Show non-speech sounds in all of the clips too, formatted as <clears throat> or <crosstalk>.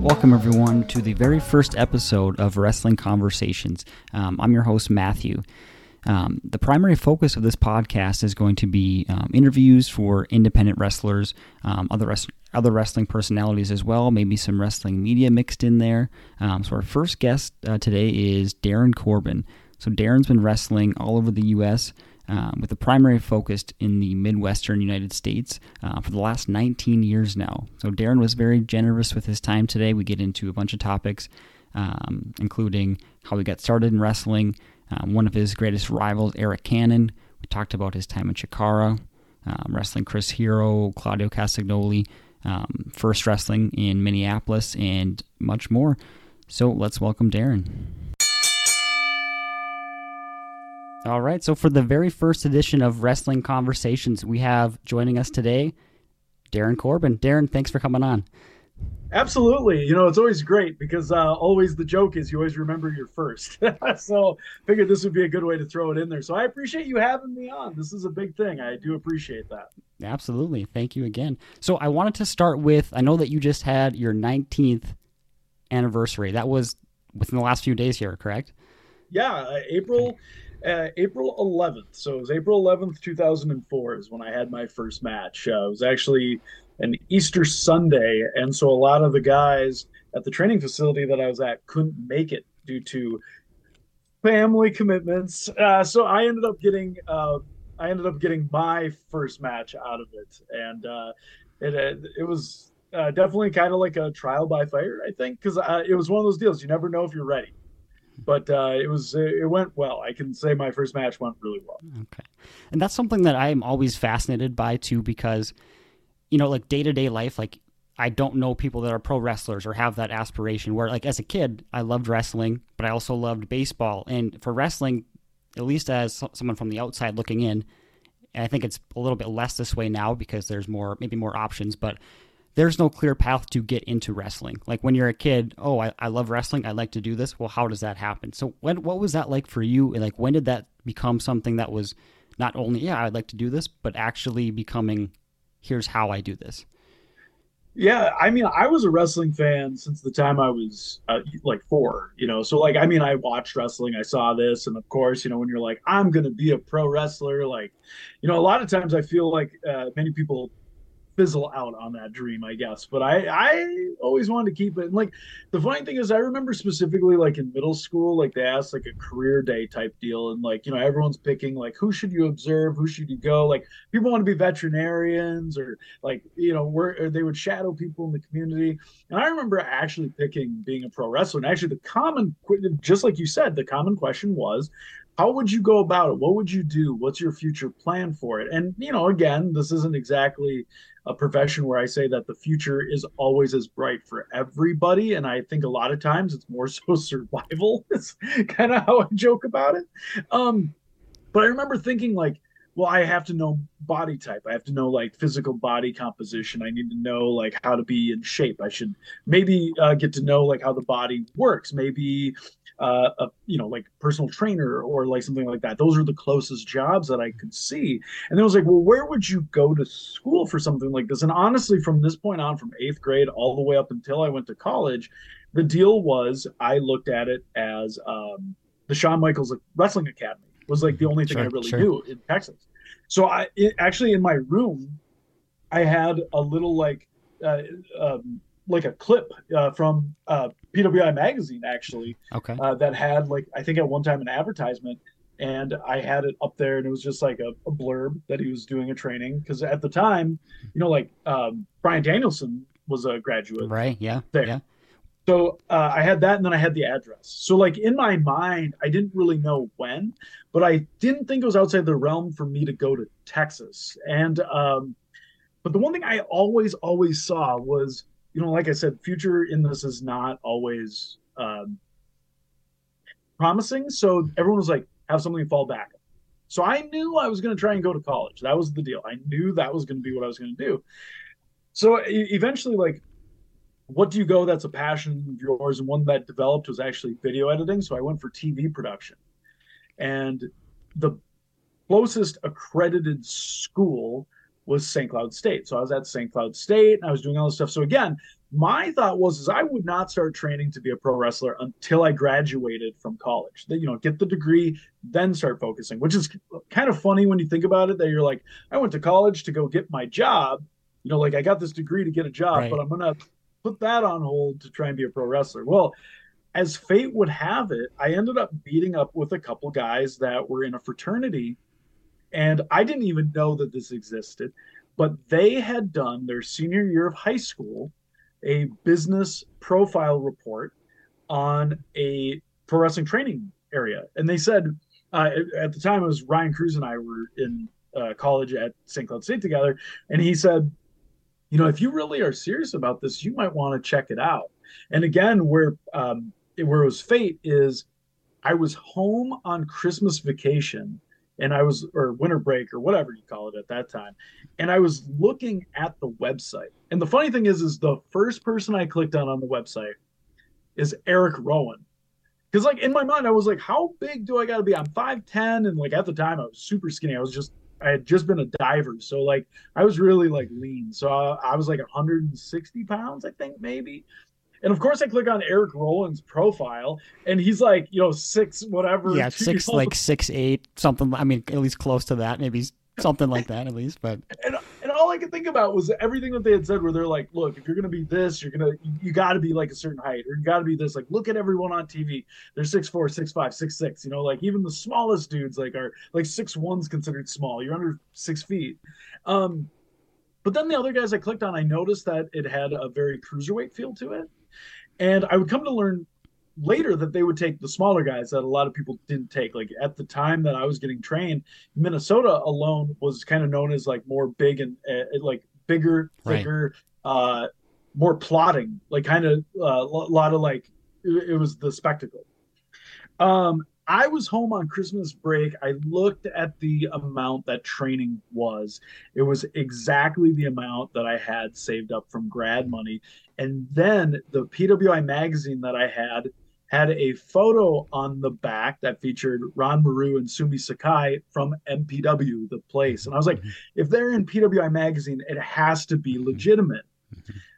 Welcome, everyone, to the very first episode of Wrestling Conversations. Um, I'm your host, Matthew. Um, the primary focus of this podcast is going to be um, interviews for independent wrestlers, um, other res- other wrestling personalities as well, maybe some wrestling media mixed in there. Um, so our first guest uh, today is Darin Corbin. So Darin's been wrestling all over the U.S. Um, with a primary focus in the Midwestern United States uh, for the last 19 years now. So Darin was very generous with his time today. We get into a bunch of topics, um, including how he got started in wrestling, um, one of his greatest rivals, Arik Cannon. We talked about his time in Chikara, um, wrestling Chris Hero, Claudio Castagnoli, um, F1RST Wrestling in Minneapolis, and much more. So let's welcome Darren. All right. So for the very first edition of Wrestling Conversations, we have joining us today Darin Corbin. Darin, thanks for coming on. Absolutely. You know, it's always great because uh, always the joke is you always remember your first. <laughs> so figured this would be a good way to throw it in there. So I appreciate you having me on. This is a big thing. I do appreciate that. Absolutely. Thank you again. So I wanted to start with I know that you just had your 19th anniversary. That was within the last few days here, correct? Yeah, uh, April. Okay uh, April 11th. So it was April 11th, 2004 is when I had my first match. Uh, it was actually an Easter Sunday. And so a lot of the guys at the training facility that I was at couldn't make it due to family commitments. Uh, so I ended up getting, uh, I ended up getting my first match out of it. And uh, it, it was uh, definitely kind of like a trial by fire, I think, because it was one of those deals. You never know if you're ready but uh, it was it went well. I can say my first match went really well. Okay, and that's something that I'm always fascinated by too, because you know, like day to day life, like I don't know people that are pro wrestlers or have that aspiration. Where like as a kid, I loved wrestling, but I also loved baseball, and for wrestling, at least as someone from the outside looking in, I think it's a little bit less this way now because there's more maybe more options, but there's no clear path to get into wrestling. Like when you're a kid, oh, I, I love wrestling. I like to do this. Well, how does that happen? So when, what was that like for you? Like, when did that become something that was not only, yeah, I'd like to do this, but actually becoming, here's how I do this? Yeah, I mean, I was a wrestling fan since the time I was uh, like four, you know. So, like, I mean, I watched wrestling, I saw this, and of course, you know, when you're like, I'm going to be a pro wrestler, like, you know, a lot of times I feel like uh, many people fizzle out on that dream, I guess. But I I always wanted to keep it. And like the funny thing is, I remember specifically like in middle school, like they asked like a career day type deal, and like you know everyone's picking like who should you observe, who should you go. Like people want to be veterinarians or like you know where they would shadow people in the community. And I remember actually picking being a pro wrestler. And actually, the common just like you said, the common question was how would you go about it what would you do what's your future plan for it and you know again this isn't exactly a profession where I say that the future is always as bright for everybody. And I think a lot of times it's more <laughs> so survival. It's kind of how I joke about it. Um, but I remember thinking like, well, I have to know body type. I have to know like physical body composition. I need to know like how to be in shape. I should maybe uh, get to know like how the body works. Maybe uh, a you know like personal trainer or like something like that. Those are the closest jobs that I could see. And then I was like, well, where would you go to school for something like this? And honestly, from this point on, from eighth grade all the way up until I went to college, the deal was I looked at it as um, the Shawn Michaels Wrestling Academy was like the only thing sure, I really sure. knew in Texas. So I it, actually in my room, I had a little like uh, um, like a clip uh, from uh, PWI magazine actually. Okay. Uh, that had like I think at one time an advertisement, and I had it up there, and it was just like a, a blurb that he was doing a training because at the time, you know, like um, Bryan Danielson was a graduate. Right. Yeah. There. Yeah. So uh, I had that, and then I had the address. So like in my mind, I didn't really know when, but I didn't think it was outside the realm for me to go to Texas. And um, but the one thing I always always saw was you know, like I said, future in this is not always um, promising. So everyone was like, have something to fall back. So I knew I was going to try and go to college. That was the deal. I knew that was going to be what I was going to do. So eventually, like, what do you go that's a passion of yours? And one that developed was actually video editing. So I went for TV production. And the closest accredited school was St. Cloud State. So I was at St. Cloud State and I was doing all this stuff. So again, my thought was is I would not start training to be a pro wrestler until I graduated from college. That you know, get the degree, then start focusing, which is kind of funny when you think about it that you're like, I went to college to go get my job. You know, like I got this degree to get a job, right. but I'm gonna put that on hold to try and be a pro wrestler. Well, as fate would have it, I ended up meeting up with a couple guys that were in a fraternity and I didn't even know that this existed, but they had done their senior year of high school a business profile report on a pro wrestling training area. And they said, uh, at the time, it was Ryan Cruz and I were in uh, college at St. Cloud State together. And he said, you know, if you really are serious about this, you might want to check it out. And again, where um, where it was fate is I was home on Christmas vacation and I was or winter break or whatever you call it at that time, and I was looking at the website. And the funny thing is, is the first person I clicked on on the website is Eric Rowan. Because like in my mind, I was like, how big do I got to be? I'm five ten, and like at the time, I was super skinny. I was just I had just been a diver, so like I was really like lean. So I, I was like 160 pounds, I think maybe. And of course, I click on Eric Rowan's profile, and he's like, you know, six whatever. Yeah, six know? like six eight something. I mean, at least close to that. Maybe something like that, at least. But <laughs> and, and all I could think about was everything that they had said, where they're like, look, if you're gonna be this, you're gonna you, you got to be like a certain height, or you got to be this. Like, look at everyone on TV. They're six four, six five, six six. You know, like even the smallest dudes like are like six one's considered small. You're under six feet. Um, but then the other guys I clicked on, I noticed that it had a very cruiserweight feel to it. And I would come to learn later that they would take the smaller guys that a lot of people didn't take. Like at the time that I was getting trained, Minnesota alone was kind of known as like more big and uh, like bigger, thicker, right. uh, more plotting, like kind of uh, a lot of like it, it was the spectacle. Um, I was home on Christmas break. I looked at the amount that training was. It was exactly the amount that I had saved up from grad money. And then the PWI magazine that I had had a photo on the back that featured Ron Maru and Sumi Sakai from MPW, the place. And I was like, mm-hmm. if they're in PWI magazine, it has to be legitimate.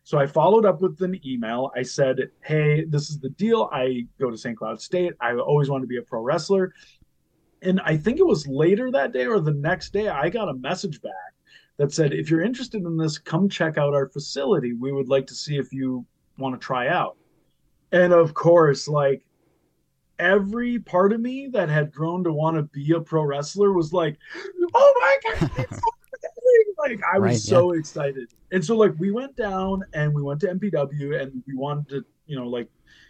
So I followed up with an email. I said, Hey, this is the deal. I go to St. Cloud State. I always wanted to be a pro wrestler. And I think it was later that day or the next day, I got a message back that said, If you're interested in this, come check out our facility. We would like to see if you want to try out. And of course, like every part of me that had grown to want to be a pro wrestler was like, Oh my God, like I was right, so yeah. excited. And so like we went down and we went to MPW and we wanted to, you know, like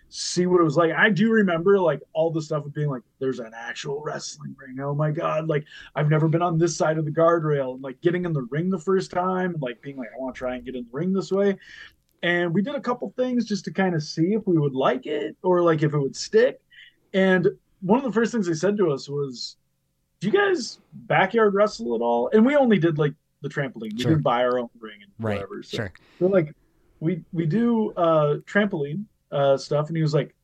see what it was like. I do remember like all the stuff of being like, there's an actual wrestling ring. Oh my God. Like I've never been on this side of the guardrail and like getting in the ring the first time and like being like, I want to try and get in the ring this way. And we did a couple things just to kind of see if we would like it or like if it would stick. And one of the first things they said to us was, do you guys backyard wrestle at all? And we only did like the trampoline. We sure. didn't buy our own ring and right. whatever. So sure. We're like, we we do uh trampoline uh stuff, and he was like,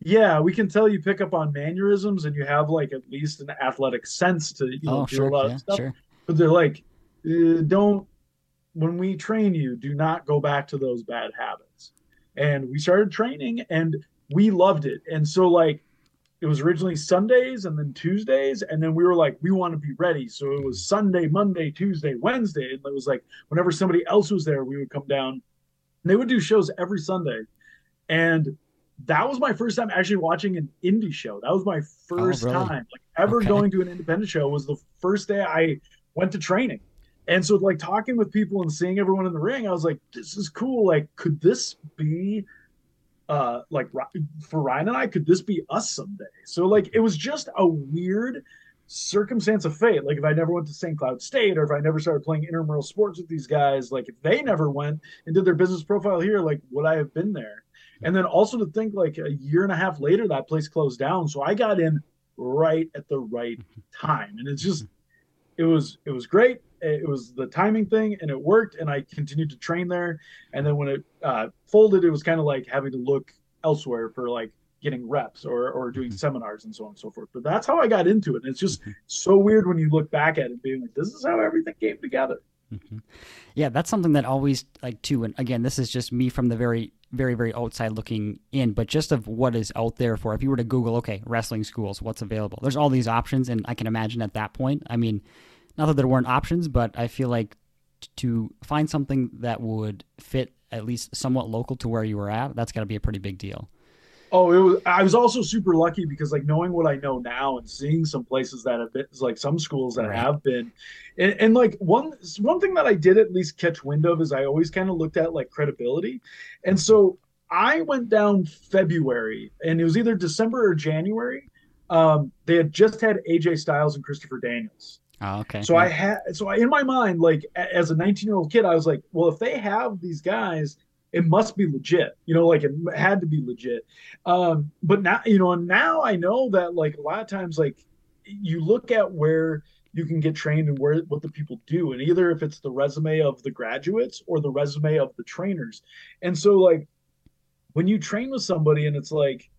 yeah, we can tell you pick up on mannerisms and you have like at least an athletic sense to you know oh, do sure, a lot yeah, of stuff. Sure. But they're like, uh, don't when we train you, do not go back to those bad habits. And we started training and we loved it. And so like it was originally Sundays and then Tuesdays, and then we were like, we want to be ready. So it was Sunday, Monday, Tuesday, Wednesday, and it was like whenever somebody else was there, we would come down. And they would do shows every Sunday, and that was my first time actually watching an indie show. That was my oh, first oh, really? time, like ever okay. going to an independent show. Was the first day I went to training, and so like talking with people and seeing everyone in the ring, I was like, this is cool. Like, could this be? Uh like for Ryan and I could this be us someday? So like it was just a weird circumstance of fate. Like if I never went to St. Cloud State or if I never started playing intramural sports with these guys like if they never went and did their business profile here like would I have been there? And then also to think like a year and a half later that place closed down. So I got in right at the right <laughs> time. And it's just it was it was great it was the timing thing and it worked and i continued to train there and then when it uh, folded it was kind of like having to look elsewhere for like getting reps or or doing mm-hmm. seminars and so on and so forth. But that's how I got into it. And it's just mm-hmm. so weird when you look back at it, being like, this is how everything came together. Mm-hmm. Yeah, that's something that always like too. And again, this is just me from the very, very, very outside looking in, but just of what is out there for. If you were to Google, okay, wrestling schools, what's available? There's all these options, and I can imagine at that point. I mean, not that there weren't options, but I feel like to find something that would fit at least somewhat local to where you were at, that's got to be a pretty big deal. Oh, it was. I was also super lucky because, like, knowing what I know now and seeing some places that have been, like, some schools that right. have been, and, and, like one one thing that I did at least catch wind of is I always kind of looked at like credibility, and so I went down February, and it was either December or January. Um, they had just had AJ Styles and Christopher Daniels. Oh, okay. So yeah. I had so I, in my mind, like as a 19 year old kid, I was like, well, if they have these guys it must be legit you know like it had to be legit um but now you know and now i know that like a lot of times like you look at where you can get trained and where what the people do and either if it's the resume of the graduates or the resume of the trainers and so like when you train with somebody and it's like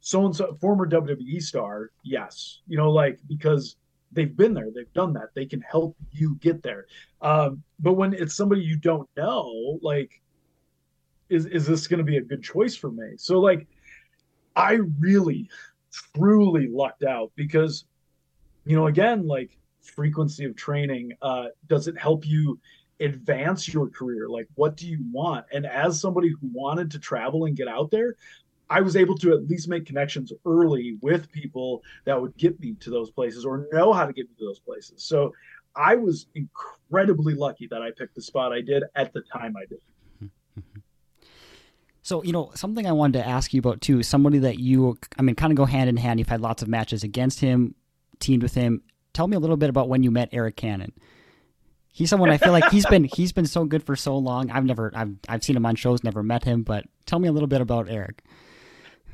so and so former WWE star yes you know like because they've been there they've done that they can help you get there um but when it's somebody you don't know like is is this going to be a good choice for me? So like, I really, truly lucked out because, you know, again, like frequency of training, uh, does it help you advance your career? Like, what do you want? And as somebody who wanted to travel and get out there, I was able to at least make connections early with people that would get me to those places or know how to get me to those places. So I was incredibly lucky that I picked the spot I did at the time I did. <laughs> So, you know, something I wanted to ask you about too, somebody that you, I mean, kind of go hand in hand. You've had lots of matches against him, teamed with him. Tell me a little bit about when you met Arik Cannon. He's someone I feel like he's been he's been so good for so long. I've never I've I've seen him on shows, never met him, but tell me a little bit about Arik.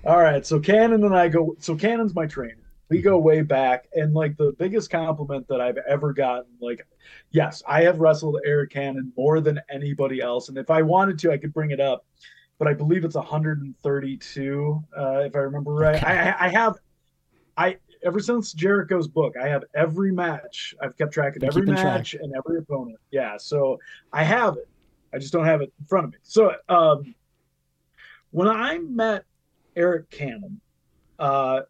All right, so Cannon and I go. So Cannon's my trainer. We go way back, and like the biggest compliment that I've ever gotten, like, yes, I have wrestled Arik Cannon more than anybody else, and if I wanted to, I could bring it up but I believe it's 132, uh, if I remember right. I, I have, I ever since Jericho's book, I have every match. I've kept track of every match track. and every opponent. Yeah, so I have it. I just don't have it in front of me. So um, when I met Arik Cannon, uh,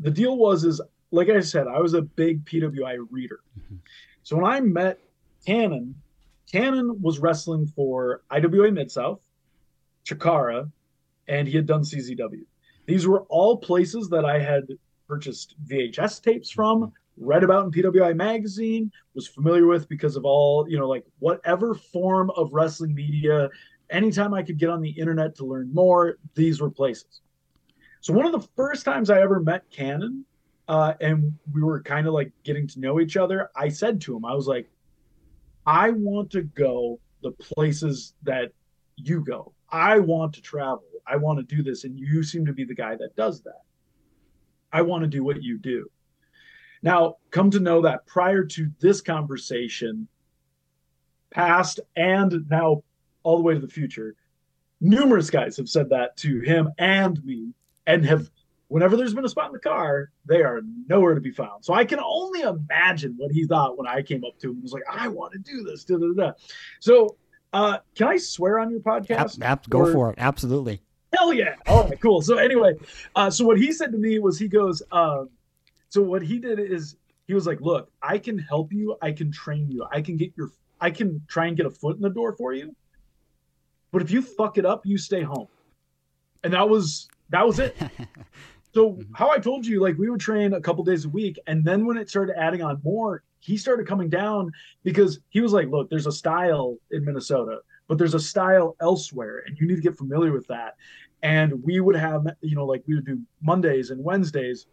the deal was is like I said, I was a big PWI reader. Mm-hmm. So when I met Cannon, Cannon was wrestling for IWA Mid South. Chikara, and he had done CZW. These were all places that I had purchased VHS tapes from, read about in PWI magazine, was familiar with because of all, you know, like whatever form of wrestling media, anytime I could get on the internet to learn more, these were places. So one of the first times I ever met Cannon, uh, and we were kind of like getting to know each other, I said to him, I was like, I want to go the places that you go. I want to travel. I want to do this. And you seem to be the guy that does that. I want to do what you do. Now, come to know that prior to this conversation, past and now all the way to the future, numerous guys have said that to him and me and have whenever there's been a spot in the car, they are nowhere to be found. So I can only imagine what he thought when I came up to him and was like, I want to do this. Da, da, da. So uh, can I swear on your podcast? Ab- ab- go or... for it. Absolutely. Hell yeah. All right, cool. So anyway, uh, so what he said to me was he goes, um, so what he did is he was like, look, I can help you. I can train you. I can get your, I can try and get a foot in the door for you. But if you fuck it up, you stay home. And that was, that was it. <laughs> so mm-hmm. how I told you, like we would train a couple days a week. And then when it started adding on more, he started coming down because he was like, look, there's a style in Minnesota, but there's a style elsewhere, and you need to get familiar with that. And we would have, you know, like we would do Mondays and Wednesdays,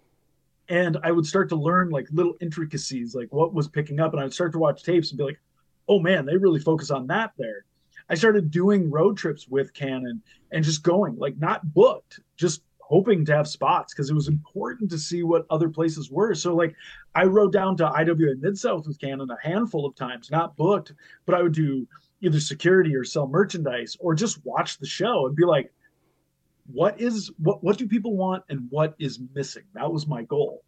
and I would start to learn like little intricacies, like what was picking up, and I'd start to watch tapes and be like, oh man, they really focus on that there. I started doing road trips with Cannon and just going, like not booked, just hoping to have spots because it was important to see what other places were. So like I rode down to IWA Mid South with Cannon a handful of times, not booked, but I would do either security or sell merchandise or just watch the show and be like, what is what what do people want and what is missing? That was my goal.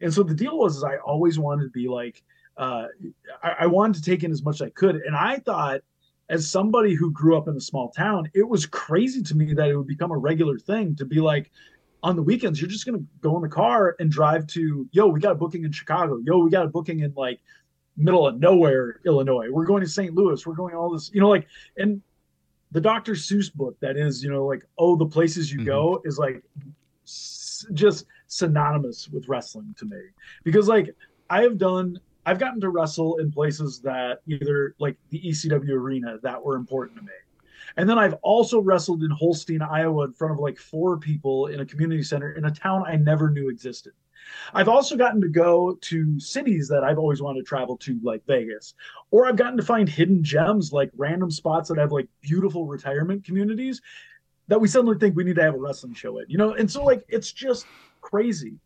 And so the deal was is I always wanted to be like uh, I, I wanted to take in as much as I could. And I thought as somebody who grew up in a small town, it was crazy to me that it would become a regular thing to be like, on the weekends, you're just going to go in the car and drive to, yo, we got a booking in Chicago. Yo, we got a booking in like middle of nowhere, Illinois. We're going to St. Louis. We're going all this, you know, like, and the Dr. Seuss book that is, you know, like, oh, the places you mm-hmm. go is like s- just synonymous with wrestling to me. Because like I have done, I've gotten to wrestle in places that either like the ECW arena that were important to me and then I've also wrestled in Holstein, Iowa, in front of like four people in a community center in a town I never knew existed. I've also gotten to go to cities that I've always wanted to travel to, like Vegas, or I've gotten to find hidden gems, like random spots that have like beautiful retirement communities that we suddenly think we need to have a wrestling show in, you know? And so, like, it's just crazy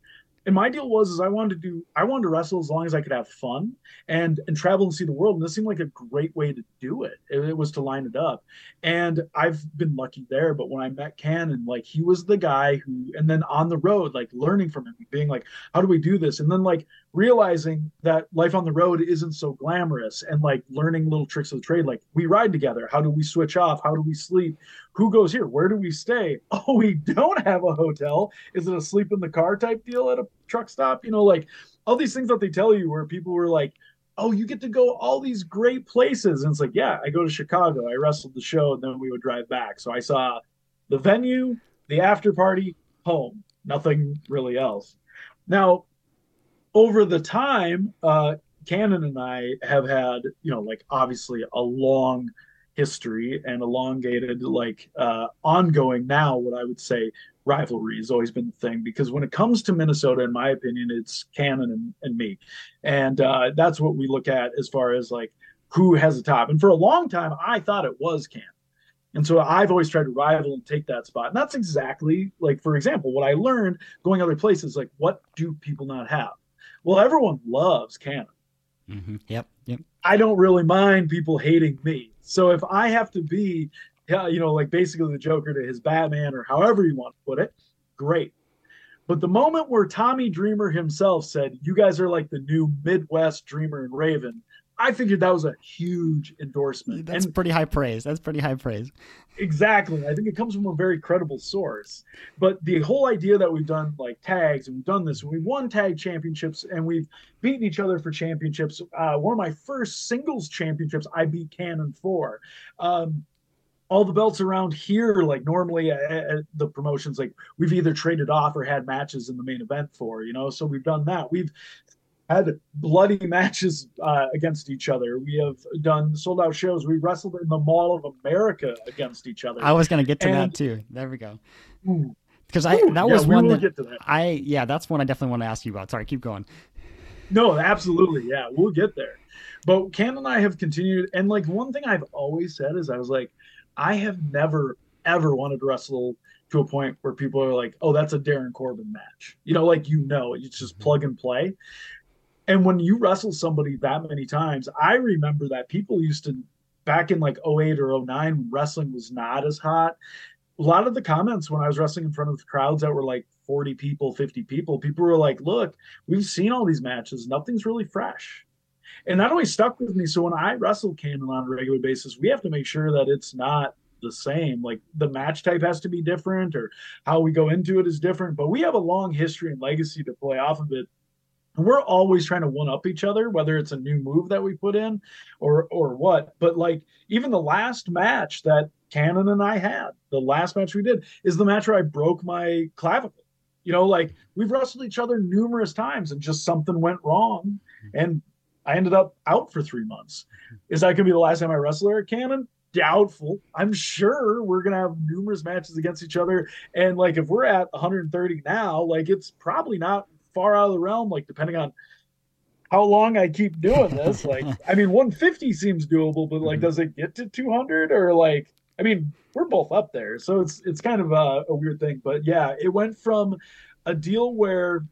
and my deal was is I wanted to do I wanted to wrestle as long as I could have fun and and travel and see the world. And this seemed like a great way to do it. It, it was to line it up. And I've been lucky there. But when I met Cannon, like he was the guy who and then on the road, like learning from him, being like, how do we do this? And then like realizing that life on the road isn't so glamorous and like learning little tricks of the trade. Like we ride together. How do we switch off? How do we sleep? Who goes here? Where do we stay? <laughs> Oh, we don't have a hotel. Is it a sleep in the car type deal at a truck stop? You know, like all these things that they tell you where people were like, oh, you get to go all these great places. And it's like, yeah, I go to Chicago. I wrestled the show and then we would drive back. So I saw the venue, the after party, home, nothing really else. Now, over the time, uh, Cannon and I have had, you know, like obviously a long history and elongated, like uh, ongoing now, what I would say rivalry has always been the thing because when it comes to Minnesota, in my opinion, it's Cannon and, and me. And uh, that's what we look at as far as like who has the top. And for a long time, I thought it was Cannon. And so I've always tried to rival and take that spot. And that's exactly like, for example, what I learned going other places, like what do people not have? Well, everyone loves Cannon. Mm-hmm. Yep. Yep. I don't really mind people hating me. So if I have to be, you know, like basically the Joker to his Batman or however you want to put it, great. But the moment where Tommy Dreamer himself said, "You guys are like the new Midwest Dreamer and Raven," I figured that was a huge endorsement. That's and pretty high praise. That's pretty high praise. Exactly. I think it comes from a very credible source. But the whole idea that we've done like tags and we've done this and we've won tag championships and we've beaten each other for championships. Uh, one of my first singles championships, I beat Cannon for. Um, all the belts around here, like normally at, at the promotions, like we've either traded off or had matches in the main event for, you know. So we've done that. We've had bloody <laughs> matches uh, against each other. We have done sold out shows. We wrestled in the Mall of America against each other. I was going to get to and, that too. There we go. Because I that was one that, that, I yeah that's one I definitely want to ask you about. Sorry, keep going. No, absolutely, yeah, we'll get there. But Cam and I have continued, and like one thing I've always said is I was like, I have never ever wanted to wrestle to a point where people are like, oh, that's a Darin Corbin match. You know, like you know, it's just mm-hmm. plug and play. And when you wrestle somebody that many times, I remember that people used to back in like 08 or 09 when wrestling was not as hot. A lot of the comments when I was wrestling in front of crowds that were like 40 people, 50 people, people were like, look, we've seen all these matches. Nothing's really fresh. And that always stuck with me. So when I wrestle Cannon on a regular basis, we have to make sure that it's not the same. Like the match type has to be different or how we go into it is different. But we have a long history and legacy to play off of it we're always trying to one up each other, whether it's a new move that we put in or or what. But like even the last match that Cannon and I had, the last match we did is the match where I broke my clavicle. You know, like we've wrestled each other numerous times and just something went wrong. Mm-hmm. And I ended up out for three months. Mm-hmm. Is that gonna be the last time I wrestle Arik Cannon? Doubtful. I'm sure we're gonna have numerous matches against each other. And like if we're at 130 now, like it's probably not far out of the realm, like depending on how long I keep doing this. <laughs> like, I mean, 150 seems doable, but like, mm-hmm. does it get to 200 or like, I mean, we're both up there, so it's it's kind of a, a weird thing. But yeah, it went from a deal where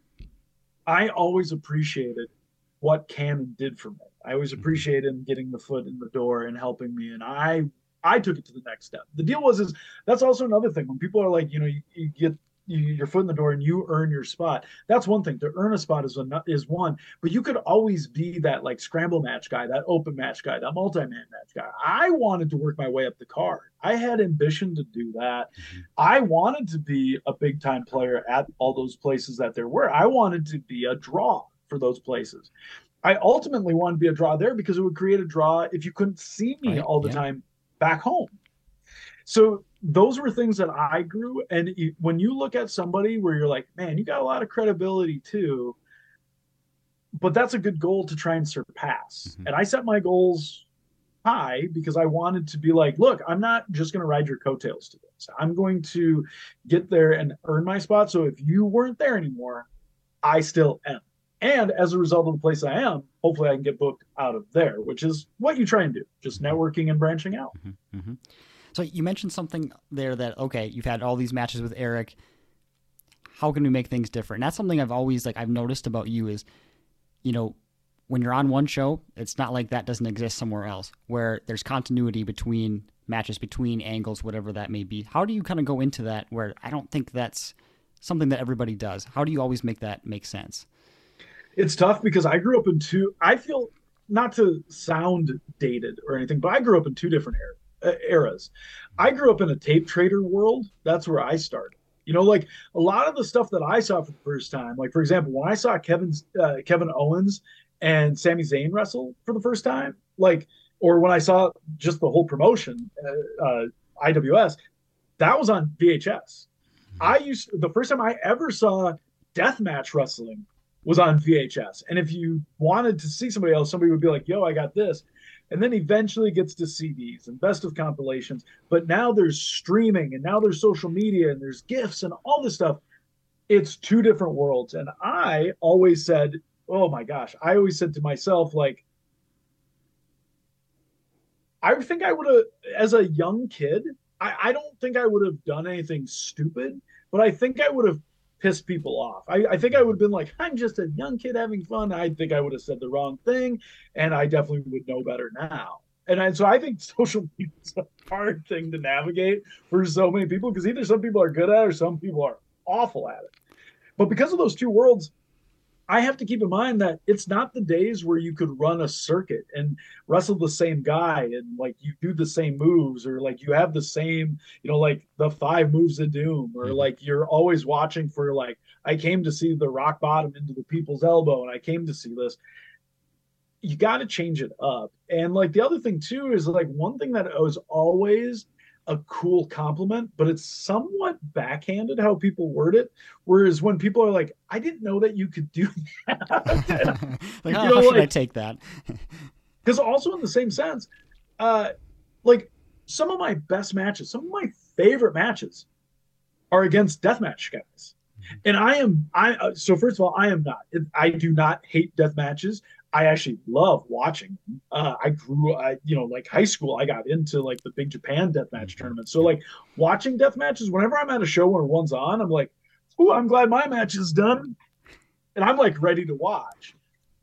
I always appreciated what Cannon did for me. I always mm-hmm. appreciated him getting the foot in the door and helping me, and I I took it to the next step. The deal was is that's also another thing when people are like, you know, you, you get you, your foot in the door and you earn your spot. That's one thing. To earn a spot is a, is one, but you could always be that like scramble match guy, that open match guy, that multi-man match guy. I wanted to work my way up the card. I had ambition to do that. Mm-hmm. I wanted to be a big time player at all those places that there were. I wanted to be a draw for those places. I ultimately wanted to be a draw there because it would create a draw if you couldn't see me right. all the yeah. time back home. So those were things that I grew. And when you look at somebody where you're like, man, you got a lot of credibility too, but that's a good goal to try and surpass. Mm-hmm. And I set my goals high because I wanted to be like, look, I'm not just going to ride your coattails to this. I'm going to get there and earn my spot. So if you weren't there anymore, I still am. And as a result of the place I am, hopefully I can get booked out of there, which is what you try and do, just mm-hmm. networking and branching out. Mm-hmm. Mm-hmm. So you mentioned something there that okay, you've had all these matches with Arik. How can we make things different? And that's something I've always like I've noticed about you is, you know, when you're on one show, it's not like that doesn't exist somewhere else where there's continuity between matches, between angles, whatever that may be. How do you kind of go into that where I don't think that's something that everybody does? How do you always make that make sense? It's tough because I grew up in two. I feel not to sound dated or anything, but I grew up in two different eras eras. I grew up in a tape trader world. That's where I started. You know, like a lot of the stuff that I saw for the first time, like for example, when I saw Kevin's uh, Kevin Owens and Sami Zayn wrestle for the first time, like, or when I saw just the whole promotion, uh, uh, IWS, that was on VHS. I used the first time I ever saw deathmatch wrestling was on VHS. And if you wanted to see somebody else, somebody would be like, "Yo, I got this." And then eventually gets to CDs and best of compilations. But now there's streaming and now there's social media and there's gifts and all this stuff. It's two different worlds. And I always said, oh my gosh, I always said to myself, like, I think I would have, as a young kid, I, I don't think I would have done anything stupid, but I think I would have pissed people off. I, I think I would have been like, I'm just a young kid having fun. I think I would have said the wrong thing, and I definitely would know better now. And I, so I think <laughs> social media is a hard thing to navigate for so many people because either some people are good at it or some people are awful at it. But because of those two worlds, I have to keep in mind that it's not the days where you could run a circuit and wrestle the same guy and like you do the same moves or like you have the same, you know, like the five moves of doom or mm-hmm. like you're always watching for like I came to see the rock bottom into the people's elbow and I came to see this. You got to change it up. And like the other thing too is like one thing that was always a cool compliment, but it's somewhat backhanded how people word it. Whereas when people are like, "I didn't know that you could do <laughs> that," like, <laughs> how, you know, how should like, I take that? <laughs> Because also in the same sense, uh, like some of my best matches, some of my favorite matches, are against deathmatch guys. And I am I uh, so first of all I am not I do not hate death matches. I actually love watching. Uh, I grew, I, you know, like high school, I got into like the Big Japan deathmatch mm-hmm. tournament. So like watching death matches, whenever I'm at a show when one's on, I'm like, oh, I'm glad my match is done, and I'm like ready to watch.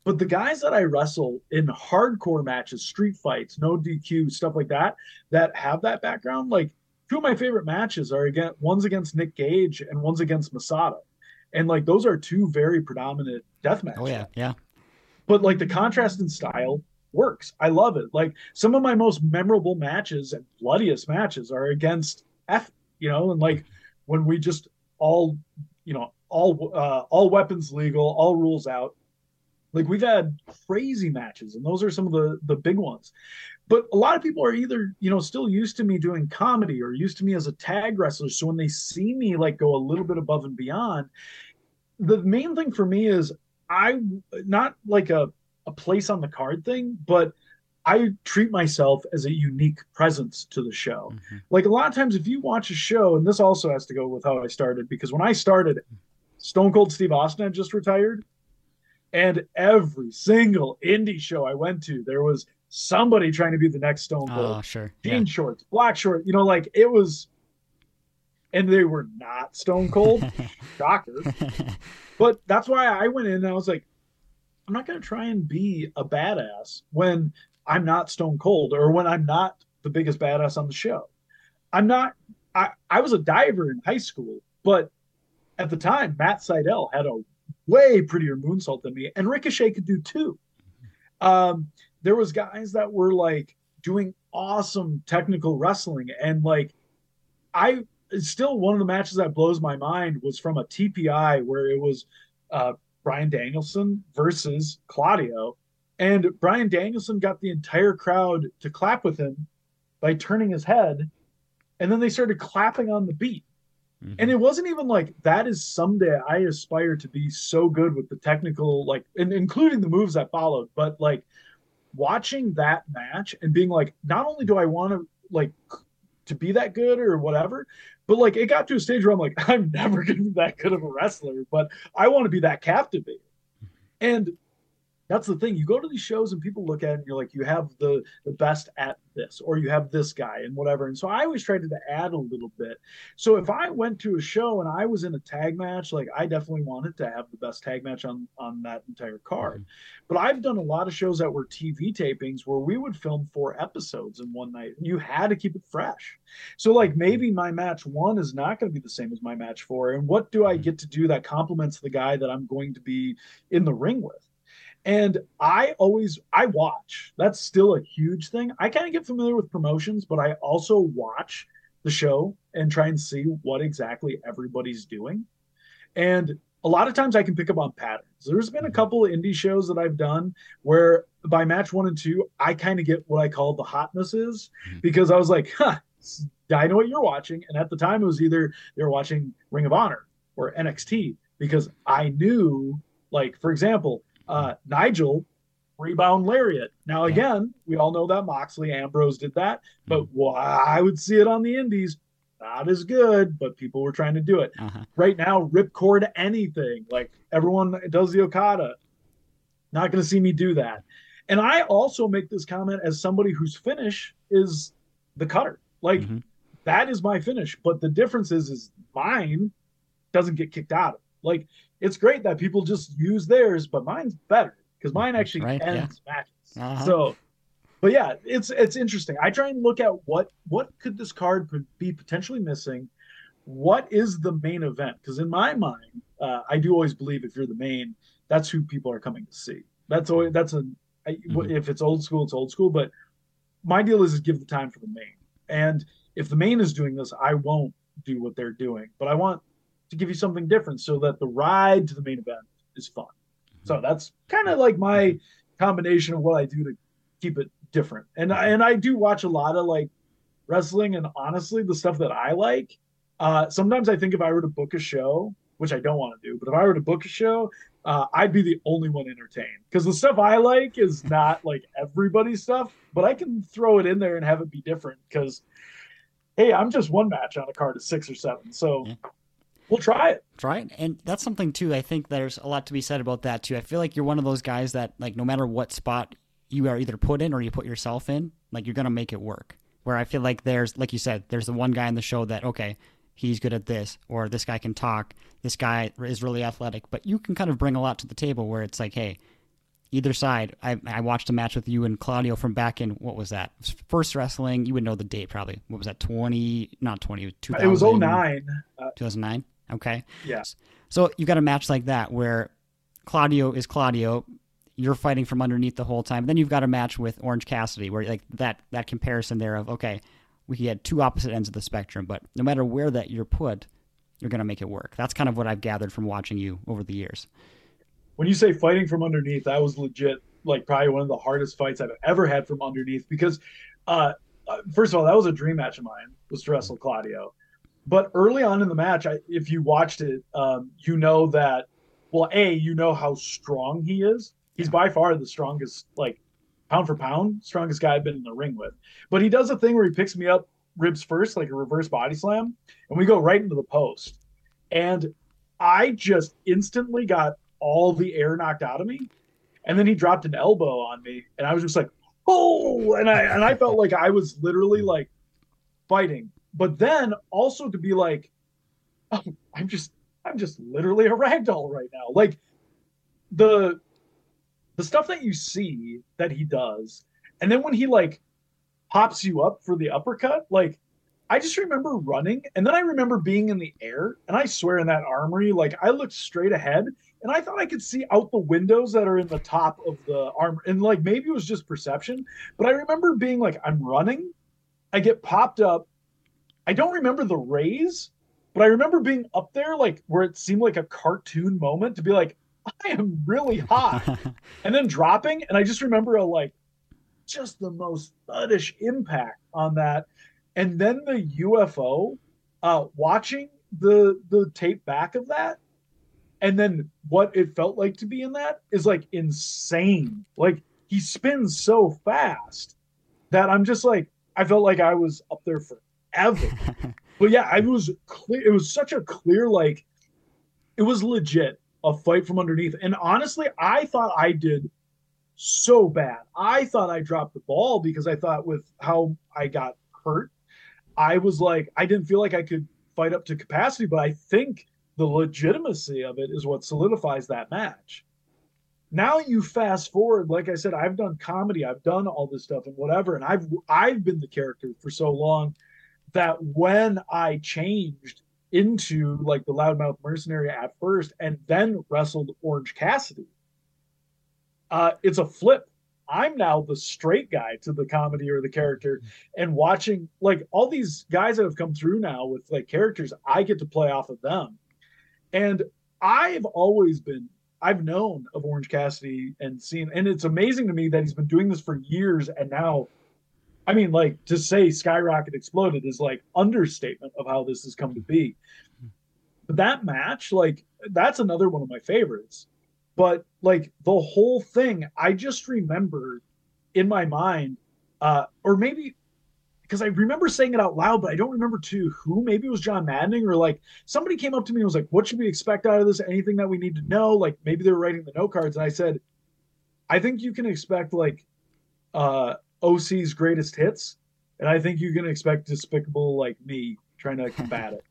But the guys that I wrestle in hardcore matches, street fights, no DQ, stuff like that, that have that background, like two of my favorite matches are again one's against Nick Gage and one's against Masada. And like those are two very predominant death matches. Oh yeah, yeah but like the contrast in style works. I love it. Like some of my most memorable matches and bloodiest matches are against F, you know, and like when we just all, you know, all uh, all weapons legal, all rules out. Like we've had crazy matches, and those are some of the the big ones. But a lot of people are either, you know, still used to me doing comedy or used to me as a tag wrestler. So when they see me like go a little bit above and beyond, the main thing for me is I not like a a place on the card thing, but I treat myself as a unique presence to the show. Mm-hmm. Like a lot of times, if you watch a show, and this also has to go with how I started, because when I started, Stone Cold Steve Austin had just retired, and every single indie show I went to, there was somebody trying to be the next Stone Cold. Oh, sure. Jean yeah. shorts, black short, you know, like it was, and they were not Stone Cold. <laughs> Shocker. But that's why I went in and I was like, I'm not going to try and be a badass when I'm not Stone Cold or when I'm not the biggest badass on the show. I'm not. I I was a diver in high school, but at the time, Matt Sydal had a way prettier moonsault than me, and Ricochet could do too. Um, there was guys that were like doing awesome technical wrestling, and like I still one of the matches that blows my mind was from a TPI where it was uh, Bryan Danielson versus Claudio, and Bryan Danielson got the entire crowd to clap with him by turning his head, and then they started clapping on the beat. Mm-hmm. And it wasn't even like that is someday I aspire to be so good with the technical, like, and including the moves that followed, but like watching that match and being like, not only do I want to like to be that good or whatever, but like it got to a stage where I'm like, <laughs> I'm never gonna be that good of a wrestler, but I want to be that captivating. And that's the thing. You go to these shows and people look at it and you're like, you have the the best at this, or you have this guy and whatever. And so I always tried to add a little bit. So if I went to a show and I was in a tag match, like I definitely wanted to have the best tag match on on that entire card. Mm-hmm. But I've done a lot of shows that were TV tapings where we would film four episodes in one night. And you had to keep it fresh. So like mm-hmm. maybe my match one is not going to be the same as my match four. And what do I mm-hmm. get to do that complements the guy that I'm going to be in the ring with? And I always I watch. That's still a huge thing. I kind of get familiar with promotions, but I also watch the show and try and see what exactly everybody's doing. And a lot of times I can pick up on patterns. There's been a mm-hmm. couple of indie shows that I've done where by match one and two, I kind of get what I call the hotnesses mm-hmm. because I was like, huh, I know what you're watching. And at the time, it was either they were watching Ring of Honor or NXT because I knew, like, for example, uh, Nigel rebound lariat. Now, again, we all know that Moxley Ambrose did that, but mm-hmm. well, I would see it on the indies. Not as good, but people were trying to do it. Uh-huh. Right now, ripcord anything. Like everyone does the Okada. Not going to see me do that. And I also make this comment as somebody whose finish is the cutter. Like mm-hmm. that is my finish. But the difference is, is mine doesn't get kicked out of. Like it's great that people just use theirs, but mine's better because mine actually right, ends yeah. matches. Uh-huh. So, but yeah, it's it's interesting. I try and look at what what could this card be potentially missing. What is the main event? Because in my mind, uh, I do always believe if you're the main, that's who people are coming to see. That's always that's a I, mm-hmm. if it's old school, it's old school. But my deal is, is give the time for the main. And if the main is doing this, I won't do what they're doing. But I want to give you something different so that the ride to the main event is fun. So mm-hmm. that's kind of like my combination of what I do to keep it different. And I, and I do watch a lot of like wrestling and honestly the stuff that I like. Uh, sometimes I think if I were to book a show, which I don't want to do, but if I were to book a show, uh, I'd be the only one entertained because the stuff I like is not like everybody's stuff, but I can throw it in there and have it be different because, hey, I'm just one match on a card of six or seven. So yeah we'll try it. Try it. And that's something too. I think there's a lot to be said about that too. I feel like you're one of those guys that like no matter what spot you are either put in or you put yourself in, like you're gonna make it work. Where I feel like there's like you said, there's the one guy in the show that okay, he's good at this, or this guy can talk, this guy is really athletic, but you can kind of bring a lot to the table where it's like, hey, either side. I, I watched a match with you and Claudio from back in what was that F1RST Wrestling? You would know the date probably. What was that? Twenty? Not twenty. It was 09. Uh, two thousand nine. Okay. Yes. So you've got a match like that where Claudio is Claudio. You're fighting from underneath the whole time. Then you've got a match with Orange Cassidy where like that that comparison there of okay, we had two opposite ends of the spectrum, but no matter where that you're put, you're going to make it work. That's kind of what I've gathered from watching you over the years. When you say fighting from underneath, that was legit like probably one of the hardest fights I've ever had from underneath because uh, uh first of all, that was a dream match of mine was to wrestle Claudio but early on in the match, I, if you watched it, um, you know that, well, A, you know how strong he is. He's by far the strongest, like pound for pound, strongest guy I've been in the ring with. But he does a thing where he picks me up ribs first, like a reverse body slam, and we go right into the post. And I just instantly got all the air knocked out of me. And then he dropped an elbow on me, and I was just like, oh, and I and I felt like I was literally like fighting but then also to be like, oh, I'm just I'm just literally a ragdoll right now. Like the the stuff that you see that he does, and then when he like pops you up for the uppercut. Like I just remember running and then I remember being in the air. And I swear in that armory, like I looked straight ahead and I thought I could see out the windows that are in the top of the armor. And like maybe it was just perception, but I remember being like, I'm running, I get popped up. I don't remember the raise, but I remember being up there, like where it seemed like a cartoon moment to be like, I am really hot. <laughs> and then dropping. And I just remember a like just the most thuddish impact on that. And then the UFO, uh, watching the the tape back of that, and then what it felt like to be in that is like insane. Like he spins so fast that I'm just like I felt like I was up there forever. <laughs> but yeah, I was clear. It was such a clear like it was legit a fight from underneath. And honestly, I thought I did so bad. I thought I dropped the ball because I thought with how I got hurt, I was like, I didn't feel like I could fight up to capacity, but I think the legitimacy of it is what solidifies that match. Now you fast forward, like I said, I've done comedy, I've done all this stuff and whatever, and I've I've been the character for so long that when I changed into like the loudmouth mercenary at first and then wrestled Orange Cassidy, uh, it's a flip. I'm now the straight guy to the comedy or the character, and watching like all these guys that have come through now with like characters, I get to play off of them. And I've always been, I've known of Orange Cassidy and seen, and it's amazing to me that he's been doing this for years. And now, I mean, like to say skyrocket exploded is like understatement of how this has come to be. But that match, like, that's another one of my favorites but like the whole thing, I just remember in my mind, uh, or maybe because I remember saying it out loud, but I don't remember to who. Maybe it was John Maddening or like somebody came up to me and was like, "What should we expect out of this? Anything that we need to know?" Like maybe they were writing the note cards, and I said, "I think you can expect like uh, OC's greatest hits, and I think you can expect Despicable like me trying to <laughs> combat it."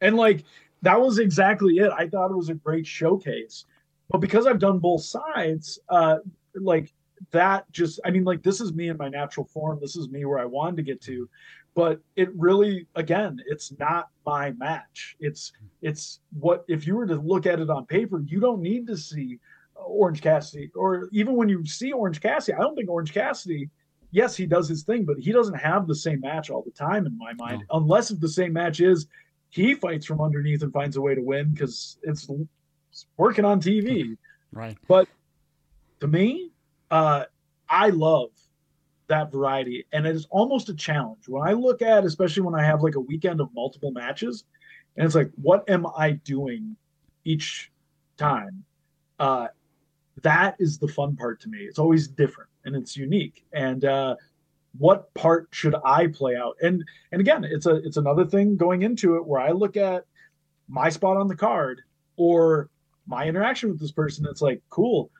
And like that was exactly it. I thought it was a great showcase but because I've done both sides, uh, like that just I mean, like this is me in my natural form. This is me where I wanted to get to. But it really again, it's not my match. It's it's what if you were to look at it on paper, you don't need to see Orange Cassidy, or even when you see Orange Cassidy, I don't think Orange Cassidy, yes, he does his thing, but he doesn't have the same match all the time in my mind, no. unless if the same match is he fights from underneath and finds a way to win because it's working on TV. <laughs> Right. But to me, uh, I love that variety, and it is almost a challenge. When I look at, especially when I have like a weekend of multiple matches, and it's like, what am I doing each time? Uh, that is the fun part to me. It's always different and it's unique. And uh, what part should I play out? And and again, it's a it's another thing going into it where I look at my spot on the card or my interaction with this person it's like cool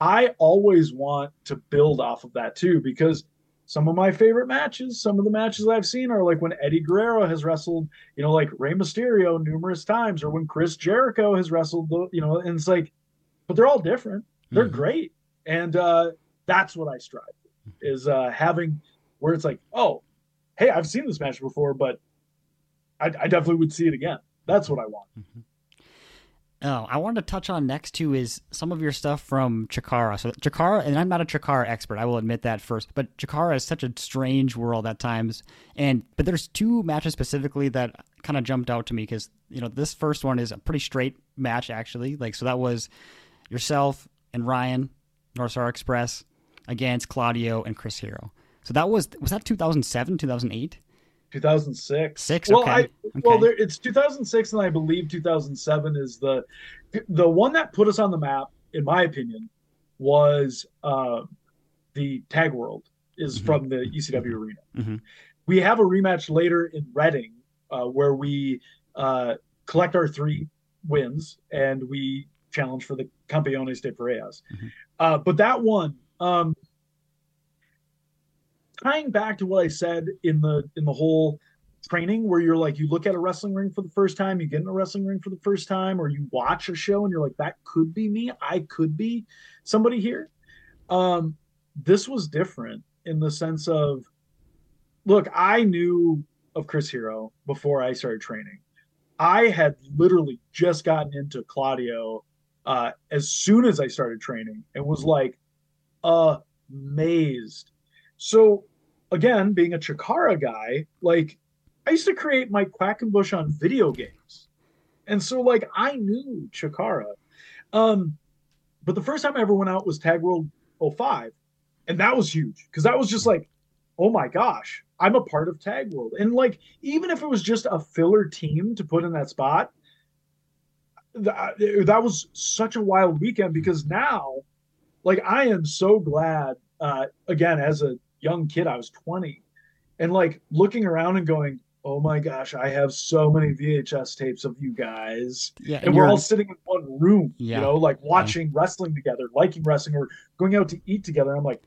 i always want to build off of that too because some of my favorite matches some of the matches i've seen are like when eddie guerrero has wrestled you know like Rey mysterio numerous times or when chris jericho has wrestled you know and it's like but they're all different they're mm-hmm. great and uh that's what i strive for, is uh having where it's like oh hey i've seen this match before but i, I definitely would see it again that's what i want mm-hmm. Oh, I wanted to touch on next too is some of your stuff from Chikara. So Chikara, and I'm not a Chikara expert, I will admit that first, but Chikara is such a strange world at times. And but there's two matches specifically that kind of jumped out to me because you know this first one is a pretty straight match actually. Like so that was yourself and Ryan North Star Express against Claudio and Chris Hero. So that was was that 2007, 2008? 2006. Six. Well, okay. I okay. well, there, it's 2006, and I believe 2007 is the the one that put us on the map, in my opinion, was uh, the Tag World is mm-hmm. from the ECW mm-hmm. arena. Mm-hmm. We have a rematch later in Reading uh, where we uh, collect our three wins and we challenge for the Campeones de Parejas. Mm-hmm. Uh, but that one, um, tying back to what I said in the in the whole training where you're like you look at a wrestling ring for the first time, you get in a wrestling ring for the first time, or you watch a show and you're like, that could be me. I could be somebody here. Um, this was different in the sense of look, I knew of Chris Hero before I started training. I had literally just gotten into Claudio uh, as soon as I started training and was like amazed. So again, being a Chikara guy, like I used to create my Quackenbush on video games. And so like I knew Chikara. Um, but the first time I ever went out was Tag World 05. And that was huge because that was just like, oh my gosh, I'm a part of Tag World. And like, even if it was just a filler team to put in that spot, that, that was such a wild weekend because now, like, I am so glad. Uh, again, as a young kid, I was 20, and like looking around and going, oh my gosh, I have so many VHS tapes of you guys. Yeah, and, and we're all sitting in one room, yeah. you know, like watching yeah. wrestling together, liking wrestling, or going out to eat together. I'm like,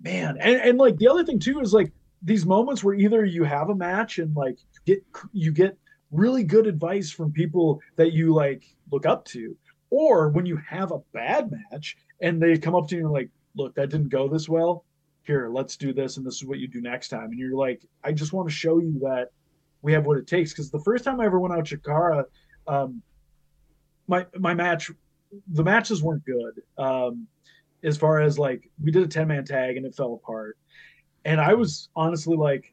man, and, and like the other thing too is like these moments where either you have a match and like get you get really good advice from people that you like look up to, or when you have a bad match and they come up to you and like, look, that didn't go this well. Here, let's do this, and this is what you do next time. And you're like, I just want to show you that we have what it takes. Because the first time I ever went out Chikara, um, my my match, the matches weren't good. Um, as far as like we did a 10 man tag and it fell apart. And I was honestly like,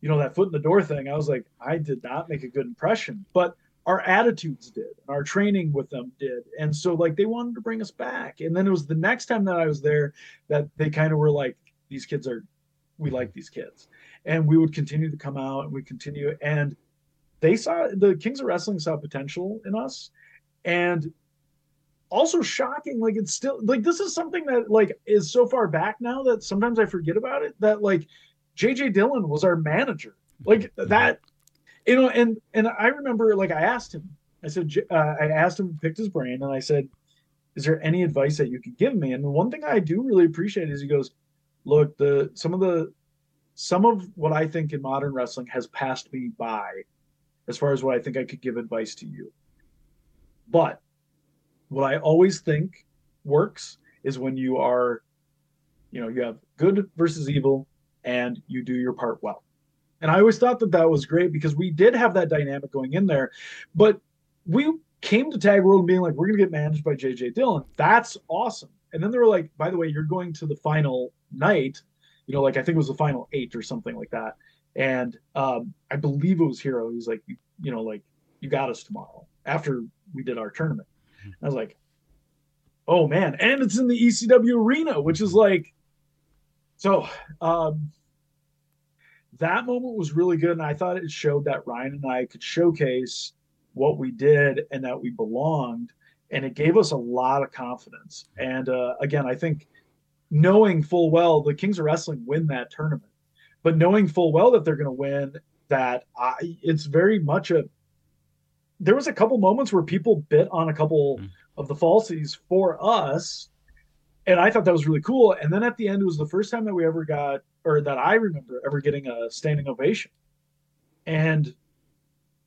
you know, that foot in the door thing, I was like, I did not make a good impression. But our attitudes did, our training with them did. And so like they wanted to bring us back. And then it was the next time that I was there that they kind of were like, these kids are we like these kids. And we would continue to come out and we continue and they saw the Kings of Wrestling saw potential in us. And also shocking like it's still like this is something that like is so far back now that sometimes i forget about it that like jj dillon was our manager like mm-hmm. that you know and and i remember like i asked him i said uh, i asked him picked his brain and i said is there any advice that you could give me and the one thing i do really appreciate is he goes look the some of the some of what i think in modern wrestling has passed me by as far as what i think i could give advice to you but what I always think works is when you are, you know, you have good versus evil and you do your part well. And I always thought that that was great because we did have that dynamic going in there, but we came to Tag World being like, we're going to get managed by JJ Dillon. That's awesome. And then they were like, by the way, you're going to the final night, you know, like I think it was the final eight or something like that. And um, I believe it was Hero. He's like, you, you know, like you got us tomorrow after we did our tournament. I was like, oh man, and it's in the ECW arena, which is like, so um, that moment was really good, and I thought it showed that Ryan and I could showcase what we did and that we belonged, and it gave us a lot of confidence. And uh, again, I think knowing full well the Kings of Wrestling win that tournament, but knowing full well that they're going to win, that I, it's very much a there was a couple moments where people bit on a couple mm. of the falsies for us and i thought that was really cool and then at the end it was the first time that we ever got or that i remember ever getting a standing ovation and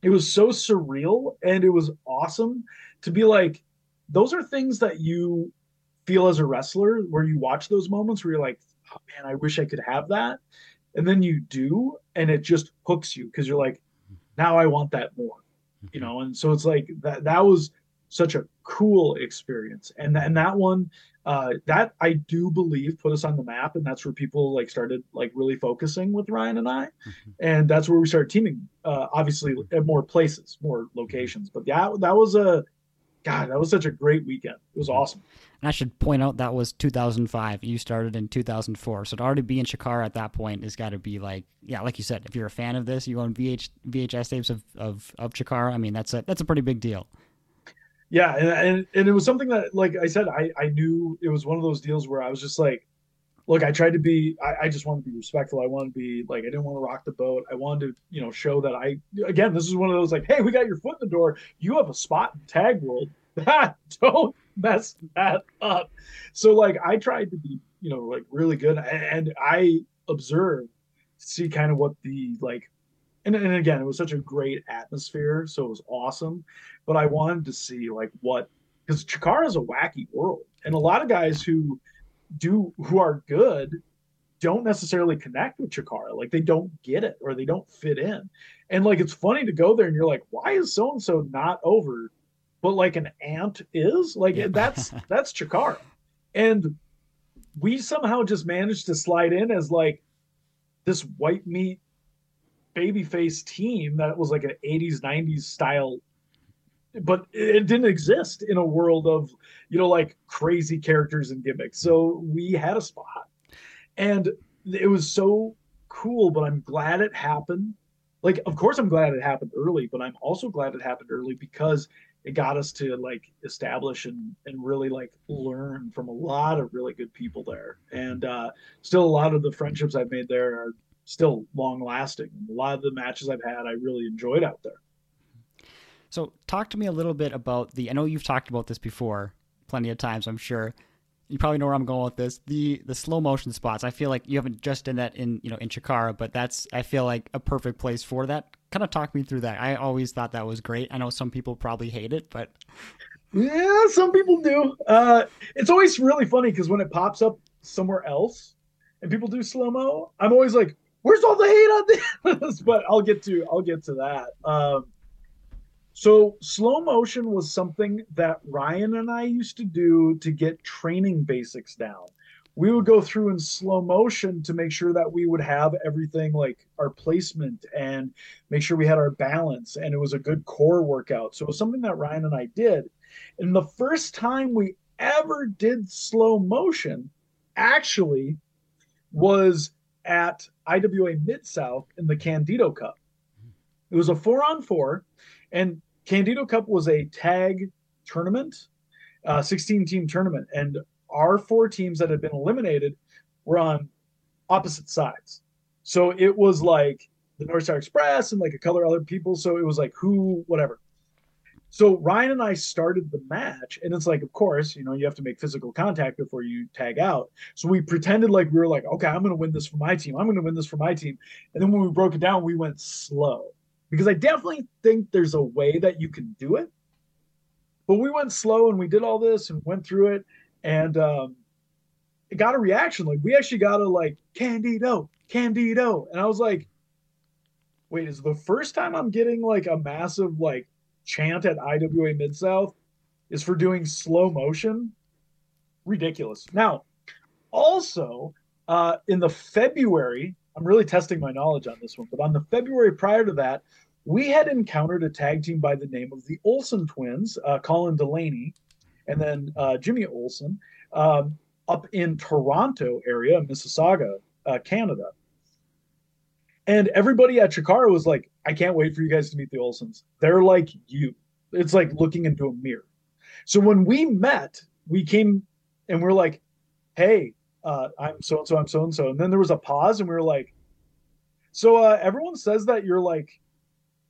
it was so surreal and it was awesome to be like those are things that you feel as a wrestler where you watch those moments where you're like oh, man i wish i could have that. And then you do and it just hooks you because you're like now i want that more you know? And so it's like that that was such a cool experience. And and that one uh that i do believe put us on the map and that's where people like started like really focusing with ryan and i. Mm-hmm. and that's where we started teaming uh obviously at more places more locations. But that that was a god that was such a great weekend it was awesome and I should point out that was 2005. You started in 2004, so to already be in Chikara at that point has got to be like, yeah, like you said, if you're a fan of this, you own VH, VHS tapes of, of of Chikara. I mean, that's a that's a pretty big deal. Yeah, and, and and it was something that, like I said, I I knew it was one of those deals where I was just like, look, I tried to be, I, I just wanted to be respectful. I wanted to be like, I didn't want to rock the boat. I wanted to, you know, show that I, again, this is one of those like, hey, we got your foot in the door. You have a spot in tag world. <laughs> don't mess that up. So like I tried to be, you know, like really good and I observed see kind of what the like and, and again it was such a great atmosphere so it was awesome but i wanted to see like what because chikara is a wacky world and a lot of guys who do who are good don't necessarily connect with Chikara. Like they don't get it or they don't fit in. And like it's funny to go there and you're like, why is so and so not over? But like an ant is like yeah. that's <laughs> that's Chikara. And we somehow just managed to slide in as like this white meat babyface team that was like an 80s 90s style but it didn't exist in a world of you know like crazy characters and gimmicks. So we had a spot. And it was so cool but i'm glad it happened. Like of course i'm glad it happened early but i'm also glad it happened early because it got us to like establish and and really like learn from a lot of really good people there. And uh still a lot of the friendships i've made there are still long lasting a lot of the matches i've had i really enjoyed out there so talk to me a little bit about the i know you've talked about this before plenty of times i'm sure you probably know where I'm going with this. The the slow motion spots. I feel like you haven't just done that in you know in Chikara, but that's I feel like a perfect place for that. Kind of talk me through that. I always thought that was great. I know some people probably hate it, but yeah, some people do. Uh, it's always really funny because when it pops up somewhere else and people do slow mo, I'm always like, "Where's all the hate on this?" <laughs> but I'll get to I'll get to that. Um, so slow motion was something that Ryan and I used to do to get training basics down. We would go through in slow motion to make sure that we would have everything like our placement and make sure we had our balance and it was a good core workout. So it was something that Ryan and I did. And the first time we ever did slow motion actually was at IWA Mid South in the Candido Cup. It was a four on four. And Candido Cup was a tag tournament, uh, 16 team tournament, and our four teams that had been eliminated were on opposite sides. So it was like the North Star Express and like a couple other people. So it was like who, whatever. So Ryan and I started the match, and it's like, of course, you know, you have to make physical contact before you tag out. So we pretended like we were like, okay, I'm going to win this for my team. I'm going to win this for my team. And then when we broke it down, we went slow because I definitely think there's a way that you can do it. But we went slow and we did all this and went through it and um, it got a reaction. Like we actually got a like Candido, Candido, and I was like, wait, is the first time I'm getting like a massive like chant at IWA Mid South is for doing slow motion? Ridiculous. Now, also uh, in the February I'm really testing my knowledge on this one. But on the February prior to that, we had encountered a tag team by the name of the Olsen twins, uh, Colin Delaney, and then uh, Jimmy Olsen, um, up in Toronto area, Mississauga, uh, Canada. And everybody at Chikara was like, I can't wait for you guys to meet the Olsens. They're like you. It's like looking into a mirror. So when we met, we came and we're like, hey, uh, I'm so and so, I'm so and so. And then there was a pause, and we were like, so uh, everyone says that you're like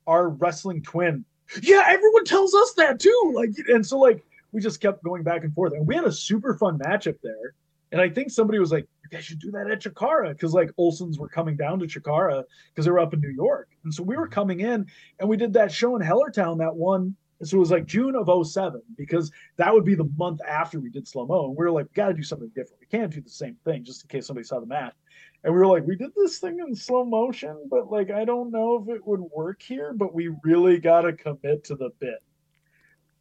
our wrestling twin. Yeah, everyone tells us that too. Like, and so like we just kept going back and forth, and we had a super fun matchup there. And I think somebody was like, "You guys should do that at Chikara," because like Olsen's were coming down to Chikara because they were up in New York, and so we were coming in, and we did that show in Hellertown that one so it was like June of 07 because that would be the month after we did slow mo. And we were like, we got to do something different. We can't do the same thing just in case somebody saw the match. And we were like, we did this thing in slow motion, but like, I don't know if it would work here, but we really got to commit to the bit.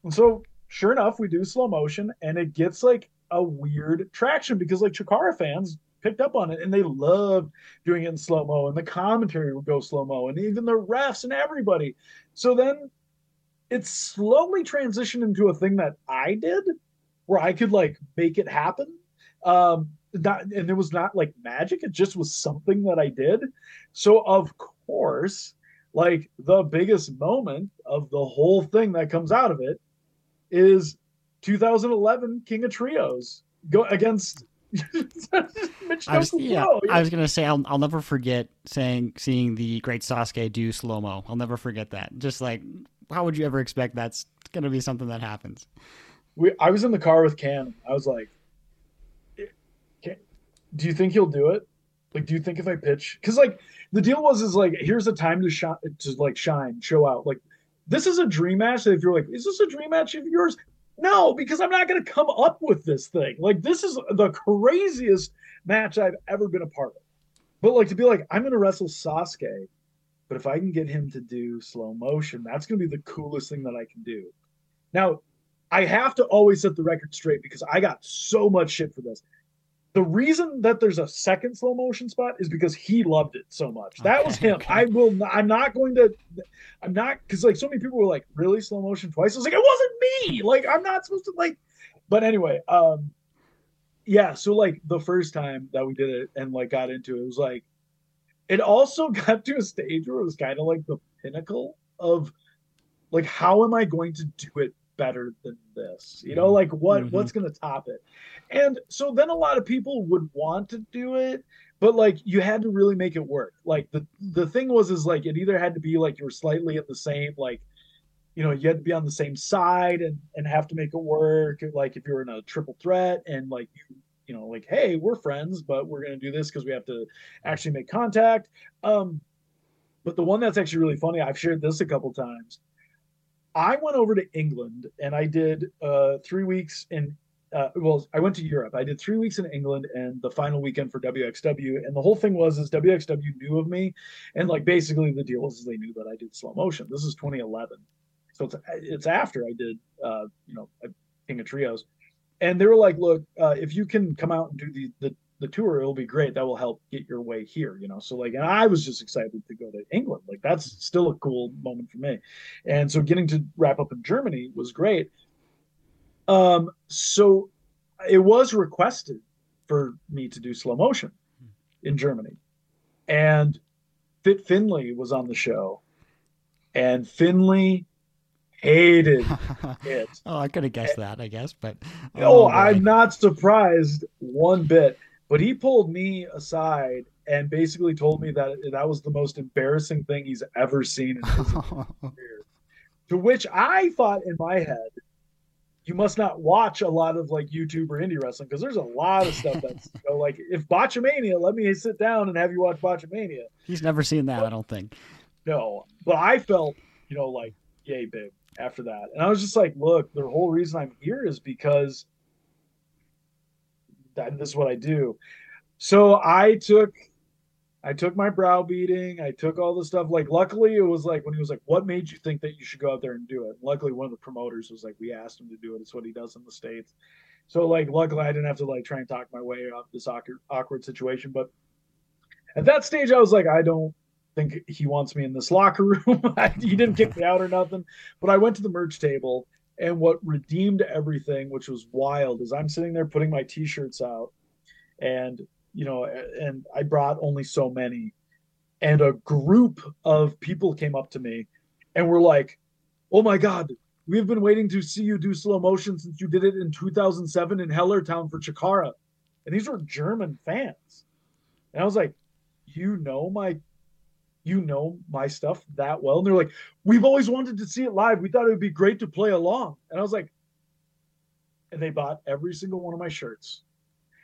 And so, sure enough, we do slow motion and it gets like a weird traction because like Chikara fans picked up on it and they loved doing it in slow mo and the commentary would go slow mo and even the refs and everybody. So then it slowly transitioned into a thing that I did where I could like make it happen. Um, not, and it was not like magic, it just was something that I did. So, of course, like the biggest moment of the whole thing that comes out of it is 2011 King of Trios go against <laughs> I was, yeah, yeah, I was gonna say I'll, I'll never forget saying seeing the great Sasuke do slow mo. I'll never forget that. Just like how would you ever expect that's going to be something that happens? We, I was in the car with Cam. I was like, "Do you think he'll do it? Like, do you think if I pitch? Because like the deal was is like, here's a time to shine, to like shine, show out. Like, this is a dream match. If you're like, is this a dream match of yours? No, because I'm not going to come up with this thing. Like, this is the craziest match I've ever been a part of. But like to be like, I'm gonna wrestle Sasuke, but if I can get him to do slow motion, that's gonna be the coolest thing that I can do. Now, I have to always set the record straight because I got so much shit for this. The reason that there's a second slow motion spot is because he loved it so much. That Okay, was him. okay. I will. Not, I'm not going to. I'm not because like so many people were like, really slow motion twice. I was like, it wasn't me. Like I'm not supposed to like. But anyway, um, yeah. So like the first time that we did it and like got into it, it was like, it also <laughs> got to a stage where it was kind of like the pinnacle of like how am I going to do it better than this? You know, like what Mhm. what's going to top it? And so then a lot of people would want to do it, but like you had to really make it work. Like the the thing was is like it either had to be like you were slightly in the same like you know you had to be on the same side and and have to make it work like if you're in a triple threat and like you you know like hey we're friends but we're going to do this because we have to actually make contact um but the one that's actually really funny i've shared this a couple times i went over to england and i did uh three weeks in uh, well, I went to Europe. I did three weeks in England and the final weekend for WXW. And the whole thing was is WXW knew of me, and like basically the deal was is they knew that I did slow motion. This is 2011, so it's it's after I did uh, you know King of Trios, and they were like, look, uh, if you can come out and do the the the tour, it'll be great. That will help get your way here, you know. So like, and I was just excited to go to England. Like that's still a cool moment for me, and so getting to wrap up in Germany was great. Um, so it was requested for me to do slow motion in Germany, and Fit Finley was on the show, and Finley hated <laughs> it. oh, I could have guessed that, I guess, but Oh, boy. I'm not surprised one bit. But he pulled me aside and basically told me that that was the most embarrassing thing he's ever seen in his <laughs> career. To which I thought in my head, you must not watch a lot of like YouTube or indie wrestling because there's a lot of stuff that's <laughs> you know, like if Botchamania, let me sit down and have you watch Botchamania. He's never seen that, I don't think. No, but I felt, you know, like, yay, big after that. And I was just like, look, the whole reason I'm here is because that this is what I do. So I took I took my browbeating, I took all the stuff. Like luckily it was like when he was like, What made you think that you should go out there and do it? Luckily one of the promoters was like, We asked him to do it. It's what he does in the States. So like luckily I didn't have to like try and talk my way out of this awkward awkward situation. But at that stage I was like, I don't think he wants me in this locker room. <laughs> he didn't kick me out or nothing. But I went to the merch table, and what redeemed everything, which was wild, is I'm sitting there putting my t-shirts out, and you know, and I brought only so many, and a group of people came up to me, and were like, "Oh my god." We've been waiting to see you do slow motion since you did it in 2007 in Hellertown for Chikara. And these were German fans. And I was like, you know my you know my stuff that well. And they're like, we've always wanted to see it live. We thought it would be great to play along. And I was like, and they bought every single one of my shirts.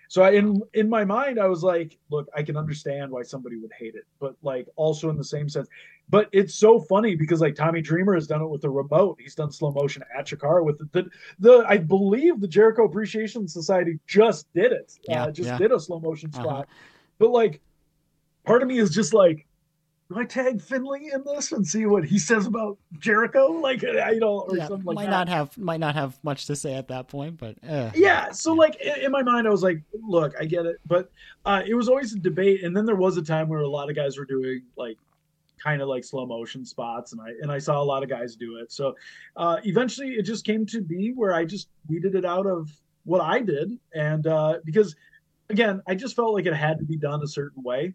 So I, in in my mind, I was like, look, I can understand why somebody would hate it, but like also in the same sense. But it's so funny because like Tommy Dreamer has done it with the remote. He's done slow motion at Chikara with the the, the I believe the Jericho Appreciation Society just did it. Yeah, uh, just yeah. did a slow motion spot. Uh-huh. But like, part of me is just like, do I tag Finley in this and see what he says about Jericho? Like, you know, or Yeah, something like might that. not have might not have much to say at that point, but uh, yeah. So like in, in my mind, I was like, look, I get it, but uh, it was always a debate. And then there was a time where a lot of guys were doing like kind of like slow motion spots, and I and I saw a lot of guys do it. So uh, eventually, it just came to be where I just weeded it out of what I did, and uh, because again, I just felt like it had to be done a certain way,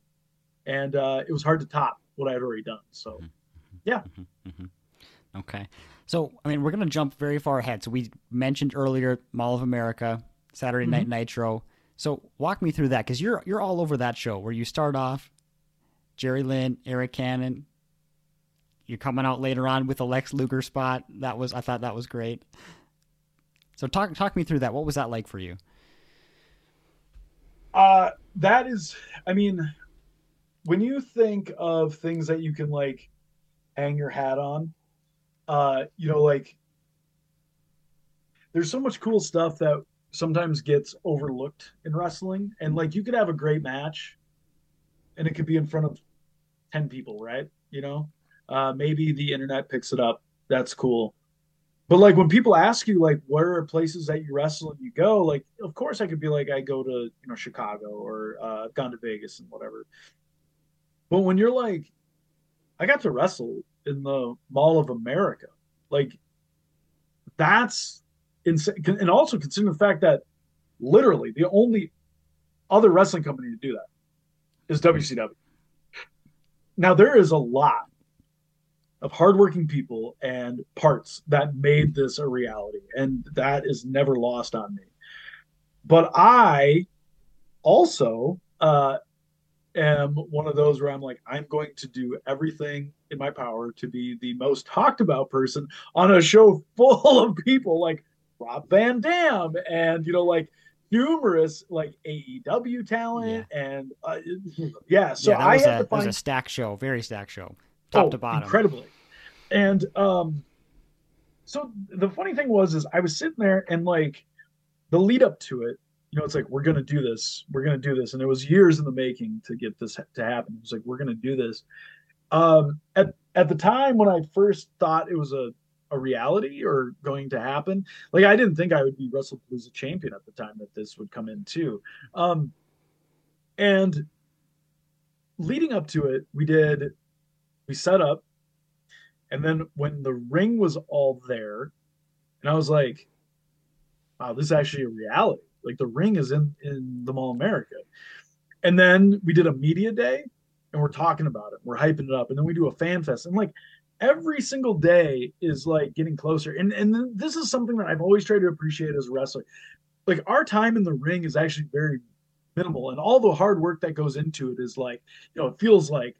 and uh, it was hard to top what I had already done. So mm-hmm. Mm-hmm. yeah. Mm-hmm. Okay. So, I mean, we're going to jump very far ahead. So, we mentioned earlier Mall of America, Saturday Night Nitro. So, walk me through that because you're you're all over that show where you start off Jerry Lynn, Arik Cannon. You're coming out later on with a Lex Luger spot. That was I thought that was great. So, talk talk me through that. What was that like for you? uh, that is, I mean, when you think of things that you can like hang your hat on, uh, you know, like there's so much cool stuff that sometimes gets overlooked in wrestling. And like you could have a great match and it could be in front of 10 people, right? You know, uh, maybe the internet picks it up. That's cool. But like when people ask you like where are places that you wrestle and you go, like of course I could be like I go to you know Chicago or uh, gone to Vegas and whatever. But when you're like, I got to wrestle in the Mall of America, like that's insane. And also considering the fact that literally the only other wrestling company to do that is WCW. Now there is a lot of hardworking people and parts that made this a reality, and that is never lost on me. But I also uh, am one of those where I'm like, I'm going to do everything in my power to be the most talked about person on a show full of people like Rob Van Dam and you know like numerous like AEW talent yeah. and uh, yeah. So yeah, I was had a, to find was a stack show, very stack show, top oh, to bottom, incredibly. And um, so the funny thing was, is I was sitting there and like the lead up to it, you know, it's like we're gonna do this, we're gonna do this, and it was years in the making to get this to happen. It was like we're gonna do this. Um, at at the time when I first thought it was a a reality or going to happen. Like I didn't think I would be WrestlePalooza champion at the time that this would come in too. Um, and leading up to it, we did we set up, and then when the ring was all there, and I was like, "Wow, this is actually a reality." Like the ring is in in the Mall America, and then we did a media day, and we're talking about it, we're hyping it up, and then we do a fan fest, and like every single day is like getting closer. And and this is something that I've always tried to appreciate as a wrestler. Like our time in the ring is actually very minimal, and all the hard work that goes into it is like, you know, it feels like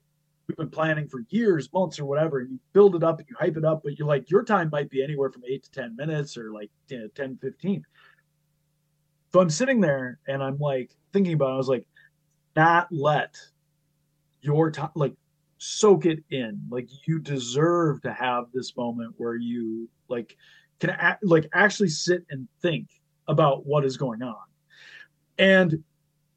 we've been planning for years, months, or whatever. And you build it up and you hype it up, but you're like, your time might be anywhere from eight to 10 minutes or like 10, 15. So I'm sitting there and I'm like thinking about it. I was like, not let your time, like soak it in. Like you deserve to have this moment where you like can like actually sit and think about what is going on. And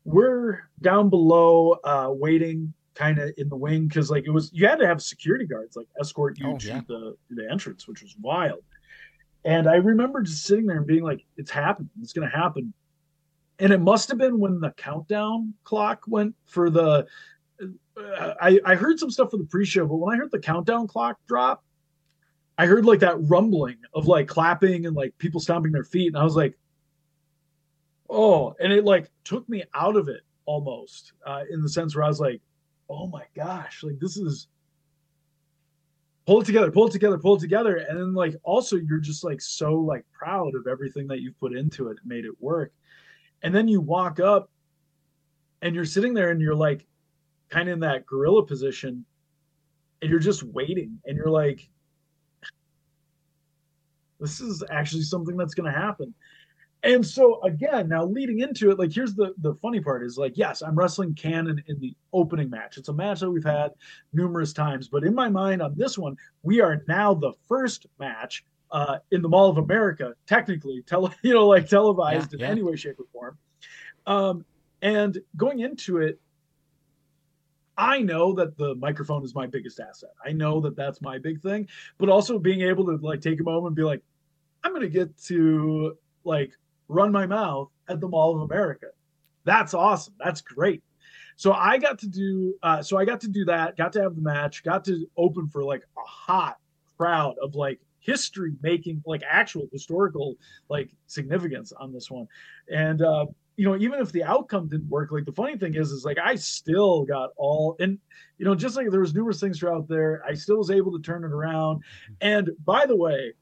we're down below uh waiting kind of in the wing because like it was you had to have security guards like escort you oh, to yeah. the the entrance which was wild. And i remember just sitting there and being like it's happening. It's gonna happen and it must have been when the countdown clock went for the I, I heard some stuff for the pre-show, but when I heard the countdown clock drop, I heard like that rumbling of like clapping and like people stomping their feet, and I was like, oh, and it like took me out of it almost uh, in the sense where I was like, oh my gosh, like this is pull it together, pull it together, pull it together, and then like also you're just like so like proud of everything that you've put into it, made it work, and then you walk up and you're sitting there and you're like kind of in that gorilla position and you're just waiting and you're like this is actually something that's going to happen. And so again now leading into it like here's the the funny part is like yes i'm wrestling Cannon in the opening match. It's a match that we've had numerous times but in my mind on this one we are now the first match uh, in the mall of america technically tele <laughs> you know like televised yeah, in yeah. any way shape or form um, and going into it I know that the microphone is my biggest asset. I know that that's my big thing, but also being able to like take a moment and be like, I'm going to get to like run my mouth at the Mall of America. That's awesome. That's great. So I got to do, uh, so I got to do that, got to have the match, got to open for like a hot crowd of like history making, like actual historical like significance on this one. And, uh, you know, even if the outcome didn't work, like the funny thing is, is like I still got all, and you know, just like there was numerous things throughout there, I still was able to turn it around. And by the way,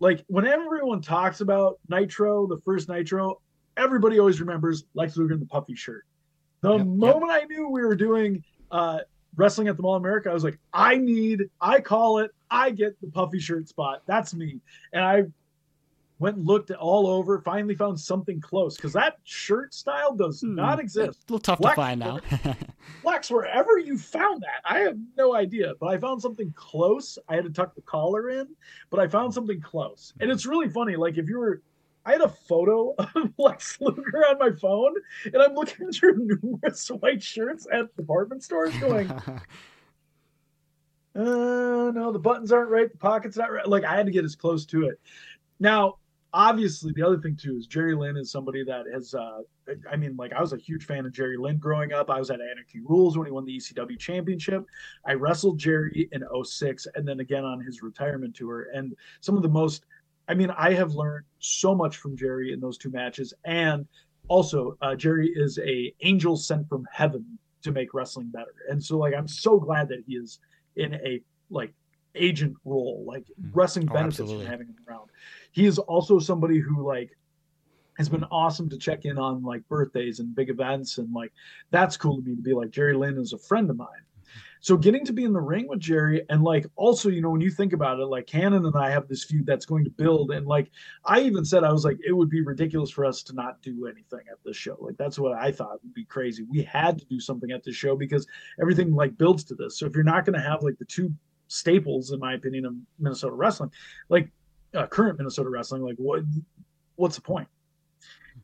like when everyone talks about Nitro, the first Nitro, everybody always remembers Lex Luger in the puffy shirt. The yep, moment yep. I knew we were doing uh, wrestling at the Mall of America, I was like, I need, I call it, I get the puffy shirt spot. That's me. And I went and looked all over, finally found something close because that shirt style does hmm, not exist. a little tough Flex, to find now. Flex, wherever you found that, I have no idea, but I found something close. I had to tuck the collar in, but I found something close. And it's really funny. Like if you were I had a photo <laughs> of Lex Luger on my phone, and I'm looking <laughs> through numerous white shirts at department stores, going, <laughs> uh, no, the buttons aren't right, the pockets not right. Like I had to get as close to it. Now, obviously, the other thing too is Jerry Lynn is somebody that has. Uh, I mean, like I was a huge fan of Jerry Lynn growing up. I was at Anarchy Rules when he won the ECW championship. I wrestled Jerry in 06 and then again on his retirement tour. And some of the most I mean, I have learned so much from Jerry in those two matches, and also uh, Jerry is a angel sent from heaven to make wrestling better. And so, like, I'm so glad that he is in a like agent role, like mm. wrestling oh, benefits absolutely. from having him around. He is also somebody who like has been awesome to check in on like birthdays and big events and like that's cool to me to be like Jerry Lynn is a friend of mine. So getting to be in the ring with Jerry and like also, you know, when you think about it, like Cannon and I have this feud that's going to build. And like I even said, I was like, it would be ridiculous for us to not do anything at this show. Like that's what I thought would be crazy. We had to do something at this show because everything like builds to this. So if you're not going to have like the two staples, in my opinion, of Minnesota wrestling, like uh, current Minnesota wrestling, like what what's the point?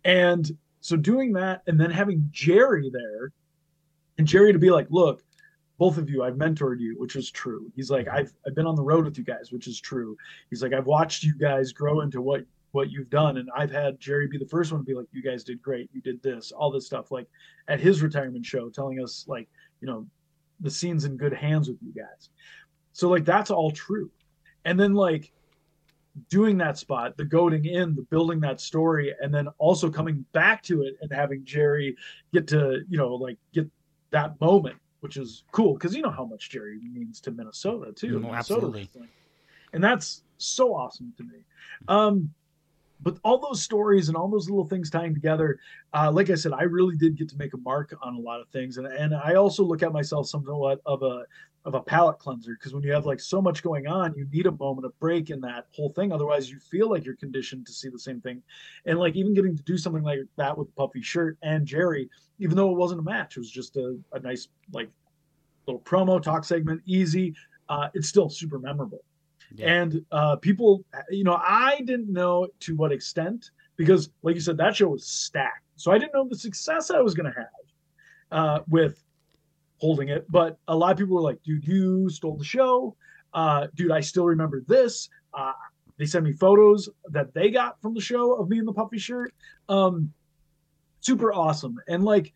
And so doing that and then having Jerry there and Jerry to be like, look, both of you, I've mentored you, which is true. He's like, I've I've been on the road with you guys, which is true. He's like, I've watched you guys grow into what what you've done, and I've had Jerry be the first one to be like, you guys did great, you did this, all this stuff, like at his retirement show, telling us like, you know, the scene's in good hands with you guys. So like that's all true, and then like doing that spot, the goading in, the building that story, and then also coming back to it and having Jerry get to, you know, like get that moment which is cool because you know how much Jerry means to Minnesota too. Minnesota absolutely. And that's so awesome to me. Um, but all those stories and all those little things tying together, uh, like I said, I really did get to make a mark on a lot of things, and and I also look at myself somewhat of a of a palate cleanser because when you have like so much going on, you need a moment of break in that whole thing. Otherwise, you feel like you're conditioned to see the same thing. And like even getting to do something like that with Puffy Shirt and Jerry, even though it wasn't a match, it was just a, a nice like little promo talk segment, easy. Uh, it's still super memorable. Yeah. And uh, people, you know, I didn't know to what extent because, like you said, that show was stacked. So I didn't know the success I was going to have uh, with holding it. But a lot of people were like, dude, you stole the show. Uh, dude, I still remember this. Uh, they sent me photos that they got from the show of me in the puffy shirt. Um, super awesome. And like,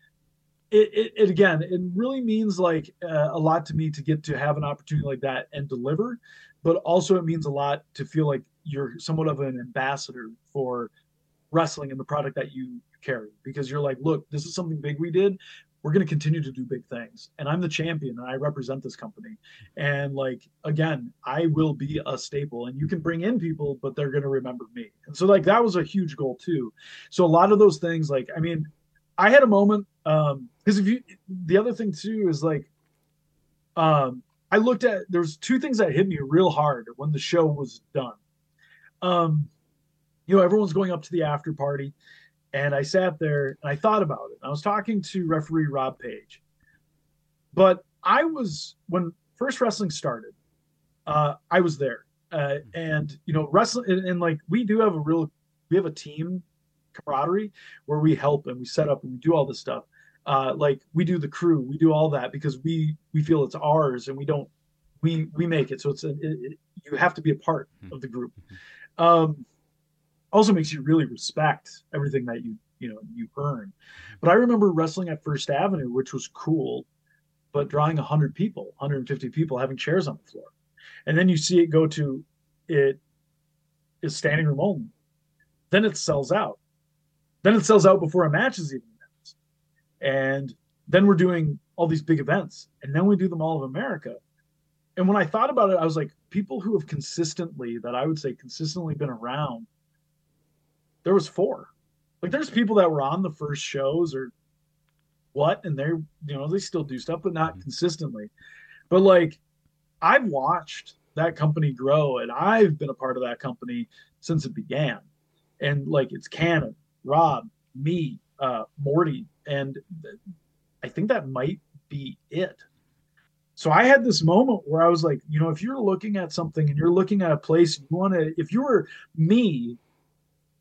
it, it, it again, it really means like uh, a lot to me to get to have an opportunity like that and deliver. But also, it means a lot to feel like you're somewhat of an ambassador for wrestling and the product that you carry because you're like, look, this is something big we did. We're going to continue to do big things and i'm the champion and i represent this company. And like again i will be a staple and you can bring in people but they're going to remember me. And so like that was a huge goal too. So a lot of those things like i mean i had a moment um because if you the other thing too is like um i looked at there's two things that hit me real hard when the show was done um you know everyone's going up to the after party and I sat there and I thought about it. I was talking to referee Rob Page. But I was, when F1RST Wrestling started, uh, I was there. Uh, and, you know, wrestling, and, and, like we do have a real, we have a team camaraderie where we help and we set up and we do all this stuff. Uh, like we do the crew, we do all that because we we feel it's ours and we don't we we make it so it's a, it, it, you have to be a part hmm. of the group. Um, also makes you really respect everything that you you know you earn. But I remember wrestling at First Avenue, which was cool, but drawing 100 people, 150 people having chairs on the floor, and then you see it go to it is standing room only. Then it sells out. Then it sells out before a match is even announced, and then we're doing all these big events, and then we do the Mall of America. And when I thought about it, I was like, people who have consistently, that I would say consistently been around there was four. Like there's people that were on the first shows or what, and they're you know they still do stuff, but not mm-hmm. consistently. But like I've watched that company grow, and I've been a part of that company since it began. And like it's Cannon, Rob, me, uh, Morty, and I think that might be it. So I had this moment where I was like, you know, if you're looking at something and you're looking at a place you want to, if you were me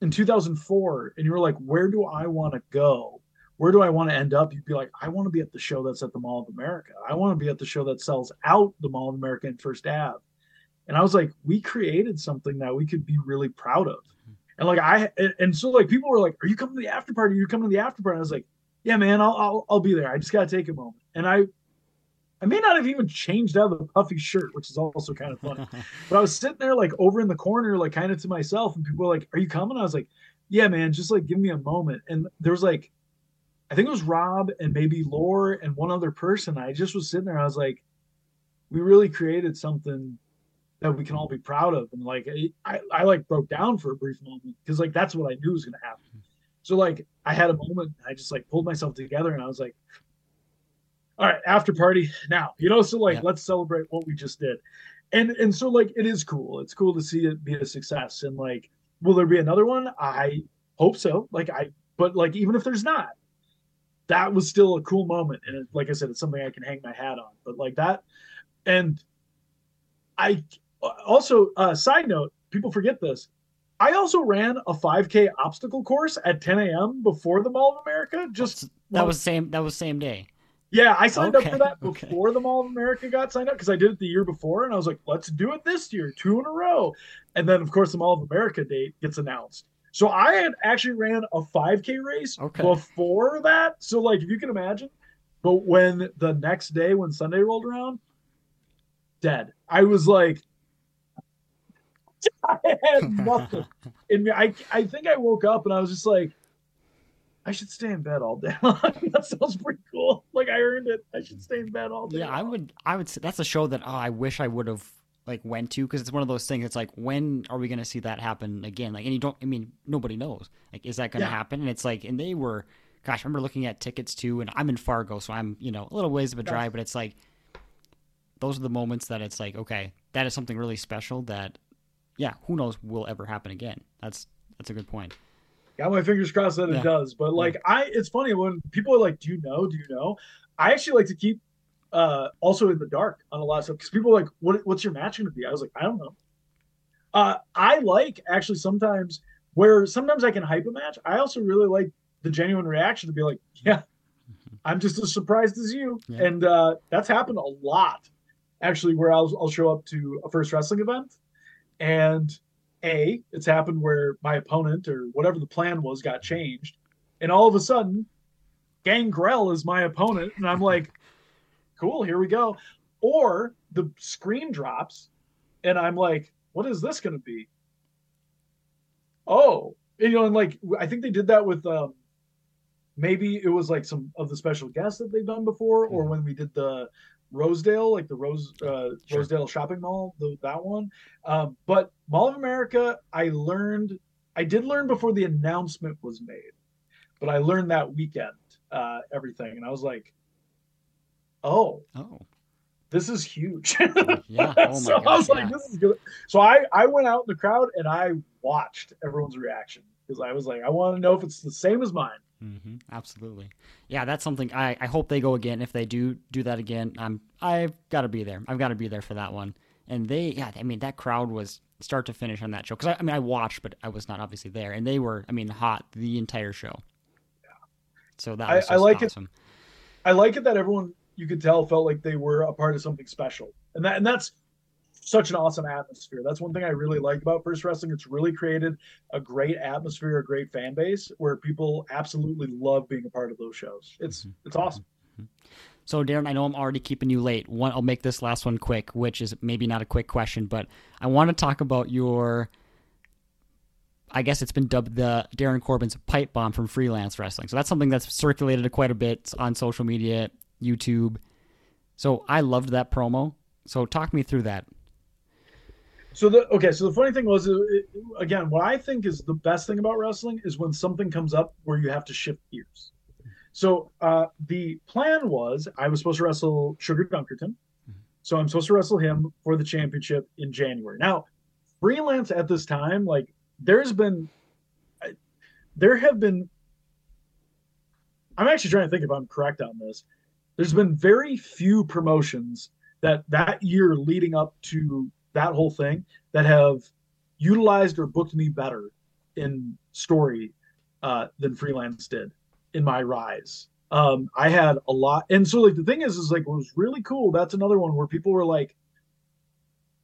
in 2004 and you were like, where do I want to go? Where do I want to end up? You'd be like, I want to be at the show that's at the Mall of America. I want to be at the show that sells out the Mall of America and First Ave. And I was like, we created something that we could be really proud of. And like I and, so like people were like, "Are you coming to the after party? Are you coming to the after party?" I was like, "Yeah, man, I'll I'll, I'll be there. I just gotta take a moment." And I I may not have even changed out of the puffy shirt, which is also kind of funny. <laughs> but I was sitting there like over in the corner, like kind of to myself, and people were like, "Are you coming?" I was like, "Yeah, man, just like give me a moment." And there was like, I think it was Rob and maybe Lore and one other person. I just was sitting there. I was like, "We really created something that we can all be proud of." And like, I I like broke down for a brief moment because like that's what I knew was going to happen. Mm-hmm. So like, I had a moment. I just like pulled myself together, and I was like, all right, after party now, you know, so like yeah. let's celebrate what we just did. And and so like it is cool. It's cool to see it be a success. And like, will there be another one? I hope so. Like I but like even if there's not, that was still a cool moment. And it, like I said, it's something I can hang my hat on. But like that and I also uh side note, people forget this. I also ran a 5K obstacle course at 10 a.m. before the Mall of America. Just that was same. That was same day. Yeah, I signed okay, up for that before okay. the Mall of America got signed up because I did it the year before, and I was like, let's do it this year, two in a row. And then, of course, the Mall of America date gets announced. So I had actually ran a 5K race okay. before that. So, like, if you can imagine, but when the next day, when Sunday rolled around, dead. I was like, I had <laughs> nothing in me. I, I think I woke up and I was just like, I should stay in bed all day <laughs> that sounds pretty cool. Like I earned it. I should stay in bed all day. Yeah, long. I would. I would. That's a show that oh, I wish I would have like went to because it's one of those things. It's like when are we going to see that happen again? Like, and you don't. I mean, nobody knows. Like, is that going to yeah. happen? And it's like, and they were. Gosh, I remember looking at tickets too, and I'm in Fargo, so I'm you know a little ways of a drive, but it's like those are the moments that it's like okay, that is something really special that, yeah, who knows will ever happen again. That's that's a good point. Got my fingers crossed that yeah. it does. But like I it's funny when people are like, Do you know? Do you know? I actually like to keep uh also in the dark on a lot of stuff because people are like, What what's your match gonna be? I was like, I don't know. Uh I like actually sometimes where sometimes I can hype a match. I also really like the genuine reaction to be like, Yeah, mm-hmm. I'm just as surprised as you. Yeah. And uh that's happened a lot actually where I'll I'll show up to a F1RST Wrestling event and a, it's happened where my opponent or whatever the plan was got changed. And all of a sudden, Gangrel is my opponent. And I'm like, <laughs> cool, here we go. Or the screen drops and I'm like, what is this going to be? Oh, and, you know, and like, I think they did that with, um, maybe it was like some of the special guests that they've done before, or when we did the Rosedale, like the Rose uh, sure. Rosedale shopping mall, the, that one. Um, but Mall of America, I learned, I did learn before the announcement was made, but I learned that weekend uh, everything, and I was like, oh, oh, this is huge. yeah. <laughs> Oh so gosh, I was like, this is good. So I I went out in the crowd and I watched everyone's reaction because I was like, I want to know if it's the same as mine. Mm-hmm. Absolutely. Yeah, that's something I, I hope they go again. If they do do that again, I'm I've got to be there. I've got to be there for that one. And they, yeah, I mean that crowd was start to finish on that show because I, I, mean I watched, but I was not obviously there, and they were, I mean, hot the entire show. Yeah. So that I, I, like awesome. it. I like it that everyone you could tell felt like they were a part of something special, and that and that's such an awesome atmosphere. That's one thing I really like about F1RST Wrestling. It's really created a great atmosphere, a great fan base where people absolutely love being a part of those shows. It's mm-hmm. it's awesome. Mm-hmm. So Darin, I know I'm already keeping you late. One, I'll make this last one quick, which is maybe not a quick question, but I want to talk about your. I guess it's been dubbed the Darin Corbin's pipe bomb from freelance wrestling. So that's something that's circulated quite a bit on social media, YouTube. So I loved that promo. So talk me through that. So the okay, so the funny thing was, it, again, what I think is the best thing about wrestling is when something comes up where you have to shift gears. So uh, the plan was I was supposed to wrestle Sugar Dunkerton, mm-hmm. so I'm supposed to wrestle him for the championship in January. Now, freelance at this time, like there's been, there have been. I'm actually trying to think if I'm correct on this. There's been very few promotions that that year leading up to that whole thing that have utilized or booked me better in story uh, than freelance did in my rise. Um, I had a lot, and so like the thing is, is like what was really cool. That's another one where people were like,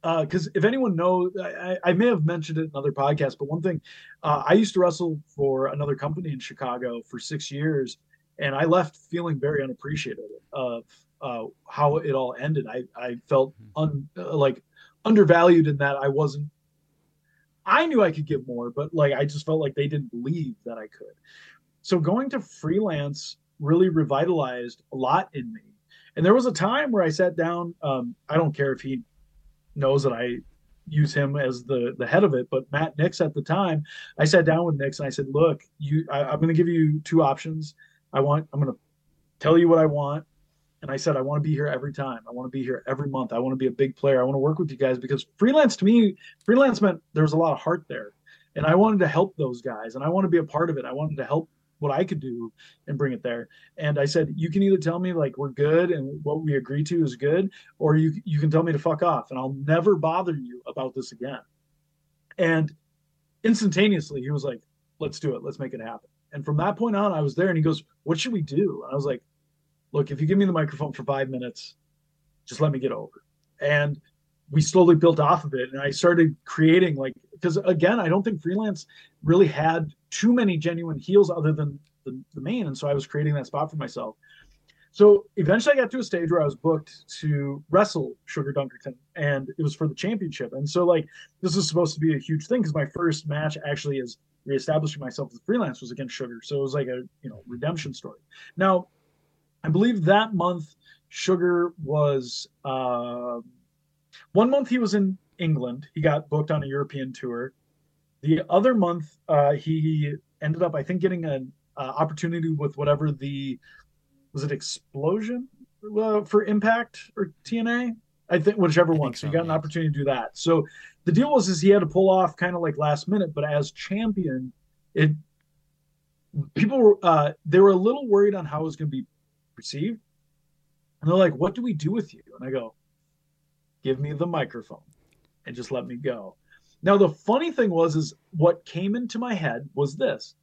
because uh, if anyone knows, I, I, may have mentioned it in other podcasts, but one thing, uh, I used to wrestle for another company in Chicago for six years, and I left feeling very unappreciated of uh, how it all ended. I I felt mm-hmm. un, uh, like undervalued in that I wasn't. I knew I could give more, but like I just felt like they didn't believe that I could. So going to freelance really revitalized a lot in me. And there was a time where I sat down. Um, I don't care if he knows that I use him as the the head of it, but Matt Nix at the time, I sat down with Nix and I said, "Look, you, I, I'm going to give you two options. I want, I'm going to tell you what I want." And I said, I want to be here every time. I want to be here every month. I want to be a big player. I want to work with you guys because freelance to me, freelance meant there was a lot of heart there. And I wanted to help those guys and I want to be a part of it. I wanted to help what I could do and bring it there. And I said, you can either tell me like we're good and what we agree to is good, or you you can tell me to fuck off and I'll never bother you about this again. And instantaneously he was like, let's do it. Let's make it happen. And from that point on, I was there and he goes, what should we do? And I was like, look, if you give me the microphone for five minutes, just let me get over. And we slowly built off of it. And I started creating like, because again, I don't think freelance really had too many genuine heels other than the, the main. And so I was creating that spot for myself. So eventually I got to a stage where I was booked to wrestle Sugar Dunkerton and it was for the championship. And so like this was supposed to be a huge thing because my first match actually is reestablishing myself as freelance was against Sugar. So it was like a you know redemption story. Now I believe that month Sugar was uh, one month he was in England. He got booked on a European tour. The other month, uh, he ended up, I think, getting an uh, opportunity with whatever the was it Xplosion uh, for Impact or TNA. I think whichever I one. Think so, so, he got an opportunity to do that. So the deal was is he had to pull off kind of like last minute, but as champion, it people were uh, they were a little worried on how it was going to be perceived, and they're like, "What do we do with you?" And I go, "Give me the microphone, and just let me go." Now the funny thing was is what came into my head was this.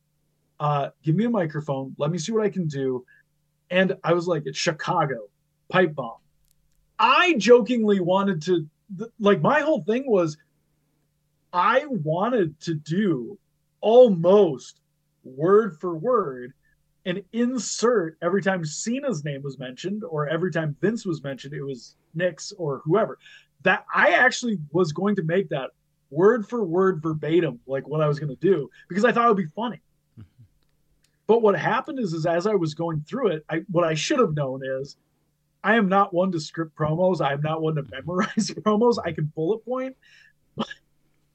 Uh, give me a microphone, let me see what I can do. And I was like, it's Chicago, pipe bomb. I jokingly wanted to like my whole thing was I wanted to do almost word for word and insert every time Cena's name was mentioned or every time Vince was mentioned, it was Nix or whoever. That I actually was going to make that word for word verbatim like what I was going to do because I thought it would be funny. Mm-hmm. But what happened is, is as I was going through it, I what I should have known is I am not one to script promos. I am not one to memorize <laughs> promos. I can bullet point. <laughs>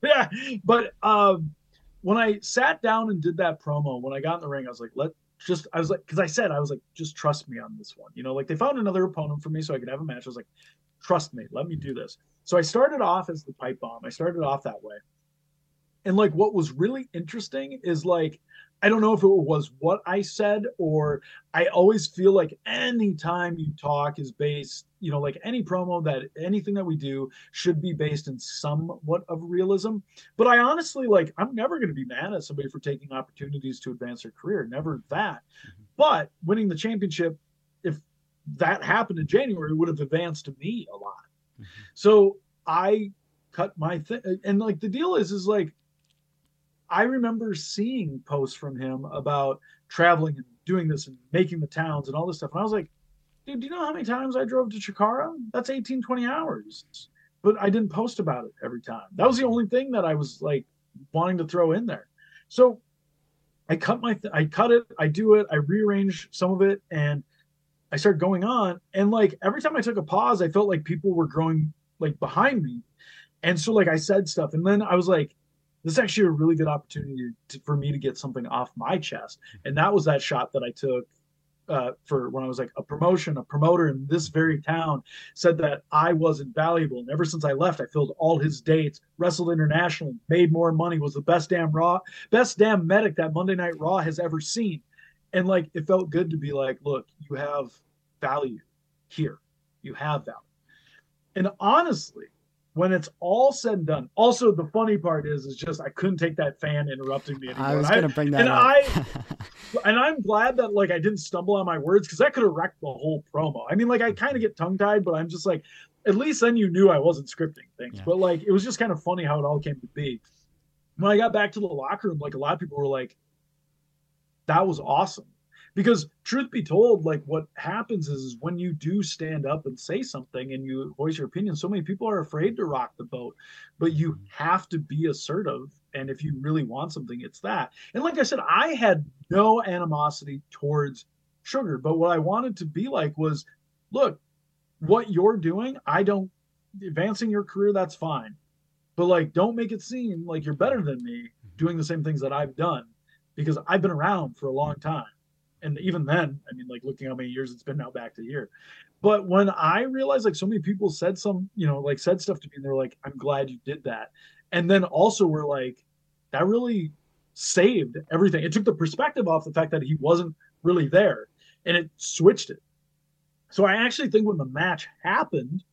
yeah, but um, when I sat down and did that promo, when I got in the ring, I was like, let just I was like, because I said I was like, just trust me on this one. You know, like they found another opponent for me so I could have a match. I was like, trust me, let me do this. So I started off as the pipe bomb. I started off that way. And like what was really interesting is like I don't know if it was what I said or I always feel like anytime you talk is based, you know, like any promo that anything that we do should be based in somewhat of realism. But I honestly like I'm never going to be mad at somebody for taking opportunities to advance their career, never that. Mm-hmm. But winning the championship if that happened in January would have advanced to me a lot. Mm-hmm. So I cut my thing, and like the deal is, is like I remember seeing posts from him about traveling and doing this and making the towns and all this stuff, and I was like, dude, do you know how many times I drove to Chikara? That's 18, 20 hours. But I didn't post about it every time. That was the only thing that I was like wanting to throw in there. So I cut my, th- I cut it, I do it, I rearrange some of it, and I started going on, and like every time I took a pause, I felt like people were growing like behind me, and so like I said stuff, and then I was like, this is actually a really good opportunity to, for me to get something off my chest, and that was that shot that I took uh, for when I was like a promotion, a promoter in this very town said that I wasn't valuable. And ever since I left, I filled all his dates, wrestled internationally, made more money, was the best damn raw, best damn medic that Monday Night Raw has ever seen. And like it felt good to be like look you have value here. You have value. And honestly when it's all said and done. Also, the funny part is, is just I couldn't take that fan interrupting me anymore. I was going to bring that and up. I, <laughs> and I'm glad that like I didn't stumble on my words because that could have wrecked the whole promo. I mean, like I kind of get tongue tied, but I'm just like, at least then you knew I wasn't scripting things. Yeah. But like, it was just kind of funny how it all came to be. When I got back to the locker room, like a lot of people were like, "That was awesome." Because truth be told, like what happens is, is when you do stand up and say something and you voice your opinion, so many people are afraid to rock the boat. But you mm-hmm. have to be assertive. And if you really want something, it's that. And like I said, I had no animosity towards sugar. But what I wanted to be like was look, what you're doing, I don't advancing your career, that's fine. But like don't make it seem like you're better than me mm-hmm. doing the same things that I've done because I've been around for a long mm-hmm. time. And even then, I mean, like looking how many years it's been now back to here. But when I realized like so many people said some, you know, like said stuff to me and they're like, I'm glad you did that. And then also we're like, that really saved everything. It took the perspective off the fact that he wasn't really there and it switched it. So I actually think when the match happened,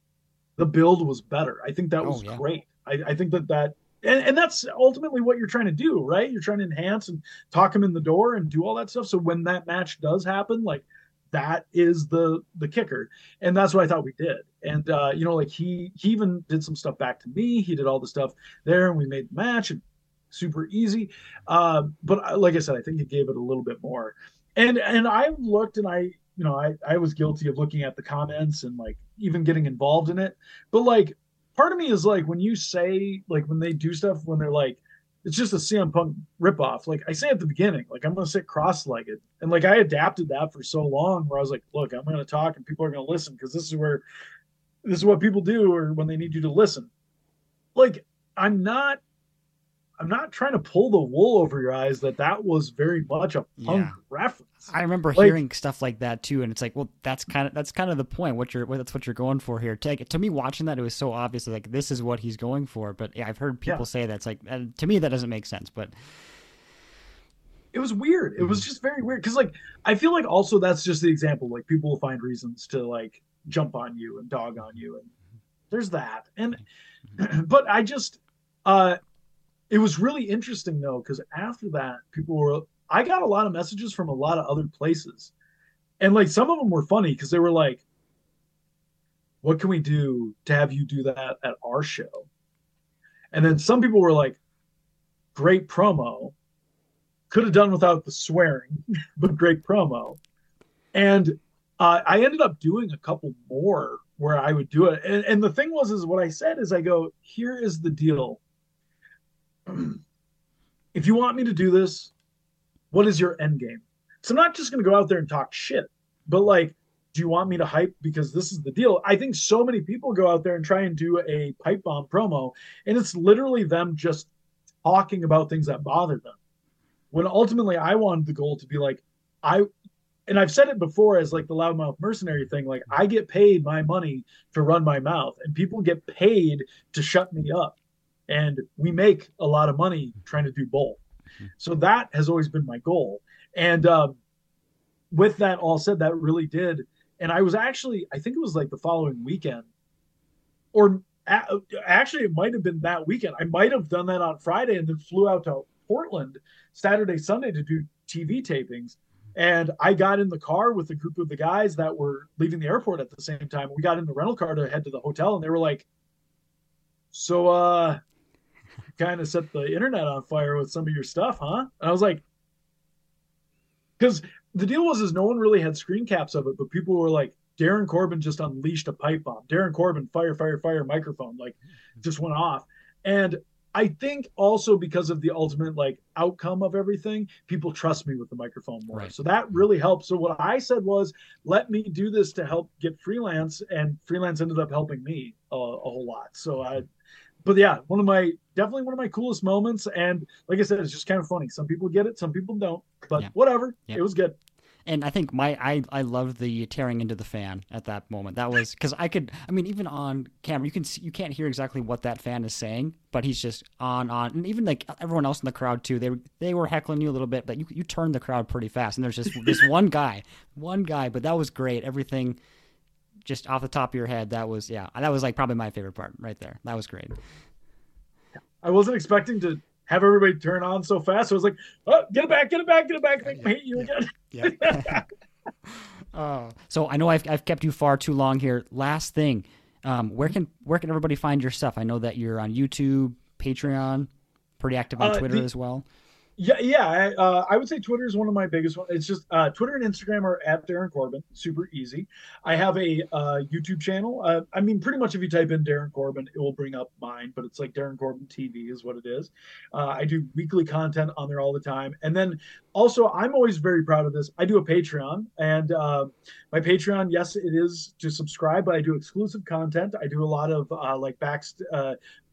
the build was better. I think that Oh, was yeah. great. I, I think that that and, and that's ultimately what you're trying to do, right? You're trying to enhance and talk him in the door and do all that stuff. So when that match does happen, like that is the the kicker, and that's what I thought we did. And uh, you know, like he he even did some stuff back to me. He did all the stuff there, and we made the match and super easy. Uh, but I- like I said, I think it gave it a little bit more. And and I looked and I you know I I was guilty of looking at the comments and like even getting involved in it. But like part of me is like when you say like when they do stuff when they're like it's just a CM Punk ripoff. Like I say at the beginning, like I'm gonna sit cross-legged, and like I adapted that for so long, where I was like, look, I'm gonna talk, and people are gonna listen because this is where this is what people do, or when they need you to listen. Like I'm not, I'm not trying to pull the wool over your eyes that that was very much a Punk Yeah. reference. I remember Like- hearing stuff like that too, and it's like, well, that's kind of that's kind of the point. What you're, what, that's what you're going for here. To, to me, watching that, it was so obvious. Like this is what he's going for. But yeah, I've heard people Yeah. say that's like, and to me, that doesn't make sense. But it was weird. It was mm-hmm. just very weird because like I feel like also that's just the example. Like people will find reasons to like jump on you and dog on you, and mm-hmm. there's that. And mm-hmm. <clears throat> but I just uh it was really interesting though because after that people were I got a lot of messages from a lot of other places, and like some of them were funny because they were like, "What can we do to have you do that at our show?" And then some people were like, "Great promo." could have done without the swearing, <laughs> but great promo. And uh, I ended up doing a couple more where I would do it. And, and the thing was, is what I said is I go, here is the deal. If you want me to do this, what is your end game? So I'm not just going to go out there and talk shit, but like, do you want me to hype? Because this is the deal. I think so many people go out there and try and do a pipe bomb promo, and it's literally them just talking about things that bother them when ultimately I wanted the goal to be like I and I've said it before as like the loudmouth mercenary thing like I get paid my money to run my mouth and people get paid to shut me up and we make a lot of money trying to do both. So that has always been my goal. And um, with that all said that really did. And I was actually I think it was like the following weekend. Or a- actually it might have been that weekend. I might have done that on Friday and then flew out to Portland Saturday, Sunday to do TV tapings. And I got in the car with a group of the guys that were leaving the airport at the same time. We got in the rental car to head to the hotel, and they were like, "So, uh, <laughs> kind of set the internet on fire with some of your stuff, huh?" And I was like, "Because the deal was, is no one really had screen caps of it, but people were like, Darin Corbin just unleashed a pipe bomb. Darin Corbin, fire, fire, fire, microphone, like just went off. And I think also because of the ultimate like outcome of everything, people trust me with the microphone more. Right. So that really helps. So what I said was, let me do this to help get freelance, and freelance ended up helping me a, a whole lot. So I, but yeah, one of my definitely one of my coolest moments. And like I said, it's just kind of funny. Some people get it, some people don't. But Yeah. whatever, Yeah. it was good. And I think my I I loved the tearing into the fan at that moment. That was because I could. I mean, even on camera, you can see, you can't hear exactly what that fan is saying, but he's just on on, and even like everyone else in the crowd too. They were they were heckling you a little bit, but you you turned the crowd pretty fast. And there's just this one guy, one guy, but that was great. Everything just off the top of your head, that was yeah, that was like probably my favorite part right there. That was great. I wasn't expecting to have everybody turn on so fast. So I was like, oh, get it back, get it back, get it back, make hate you again. Yeah. uh, <laughs> so I know I've, I've kept you far too long here. Last thing, um, where can where can everybody find your stuff? I know that you're on YouTube, Patreon, pretty active on Uh, Twitter the- as well. Yeah, yeah. I, uh, I would say Twitter is one of my biggest ones. It's just uh, Twitter and Instagram are at Darin Corbin, super easy. I have a uh, YouTube channel. Uh, I mean, pretty much if you type in Darin Corbin, it will bring up mine, but it's like Darin Corbin TV is what it is. Uh, I do weekly content on there all the time, and then also I'm always very proud of this. I do a Patreon, and uh, my Patreon, yes, it is to subscribe, but I do exclusive content. I do a lot of like back,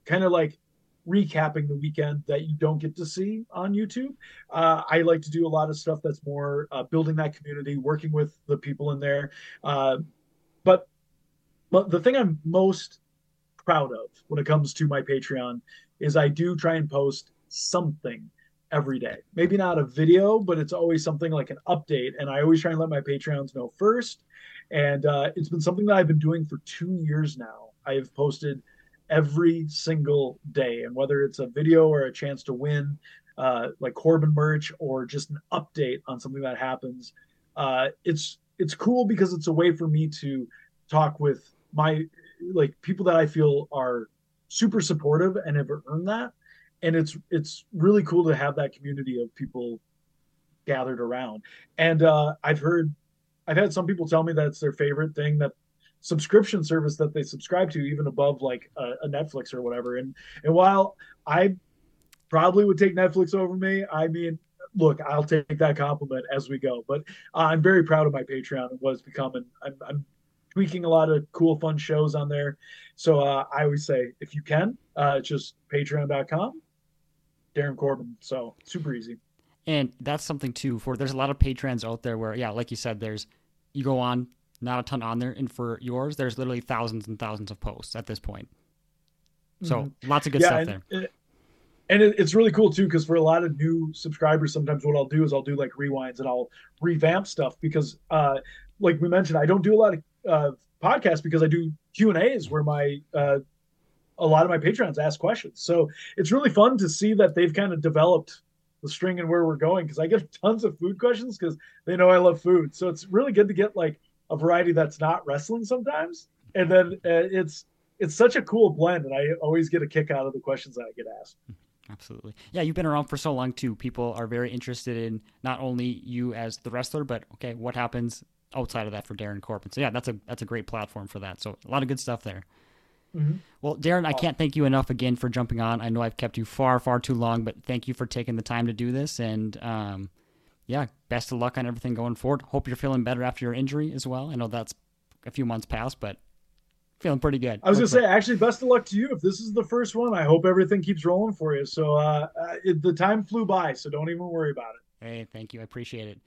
kind of like recapping the weekend that you don't get to see on YouTube. Uh, I like to do a lot of stuff that's more uh, building that community, working with the people in there. Uh, but but the thing I'm most proud of when it comes to my Patreon is I do try and post something every day. Maybe not a video, but it's always something like an update. And I always try and let my Patreons know first. And uh, it's been something that I've been doing for two years now. I have posted every single day. And whether it's a video or a chance to win, uh, like Corbin merch, or just an update on something that happens, uh, it's it's cool because it's a way for me to talk with my like people that I feel are super supportive and have earned that. And it's it's really cool to have that community of people gathered around. And uh, I've heard, I've had some people tell me that it's their favorite thing that subscription service that they subscribe to, even above like a, a Netflix or whatever. And and while I probably would take Netflix over me, I mean, look, I'll take that compliment as we go. But I'm very proud of my Patreon and what it's I'm, I'm tweaking a lot of cool, fun shows on there. So uh, I always say, if you can, uh, it's just Patreon.com, Darin Corbin. So super easy. And that's something too. For there's a lot of patrons out there where, yeah, like you said, there's you go on, not a ton on there, and for yours, there's literally thousands and thousands of posts at this point. So lots of good stuff and, there. and- and it, it's really cool too because for a lot of new subscribers, sometimes what I'll do is I'll do like rewinds and I'll revamp stuff because, uh, like we mentioned, I don't do a lot of uh, podcasts because I do Q and A's where my uh, a lot of my patrons ask questions. So it's really fun to see that they've kind of developed the string and where we're going because I get <laughs> tons of food questions because they know I love food. So it's really good to get like a variety that's not wrestling sometimes, and then uh, it's it's such a cool blend, and I always get a kick out of the questions that I get asked. Absolutely. Yeah, you've been around for so long too. People are very interested in not only you as the wrestler, but okay, what happens outside of that for Darin Corbin. So yeah, that's a that's a great platform for that. So a lot of good stuff there. Mhm. Well, Darin, I can't thank you enough again for jumping on. I know I've kept you far, far too long, but thank you for taking the time to do this. And um, yeah, best of luck on everything going forward. Hope you're feeling better after your injury as well. I know that's a few months past, but feeling pretty good. I was gonna say, actually, best of luck to you. If this is the first one, I hope everything keeps rolling for you. So uh, uh, it, the time flew by, so don't even worry about it. hey, thank you. I appreciate it.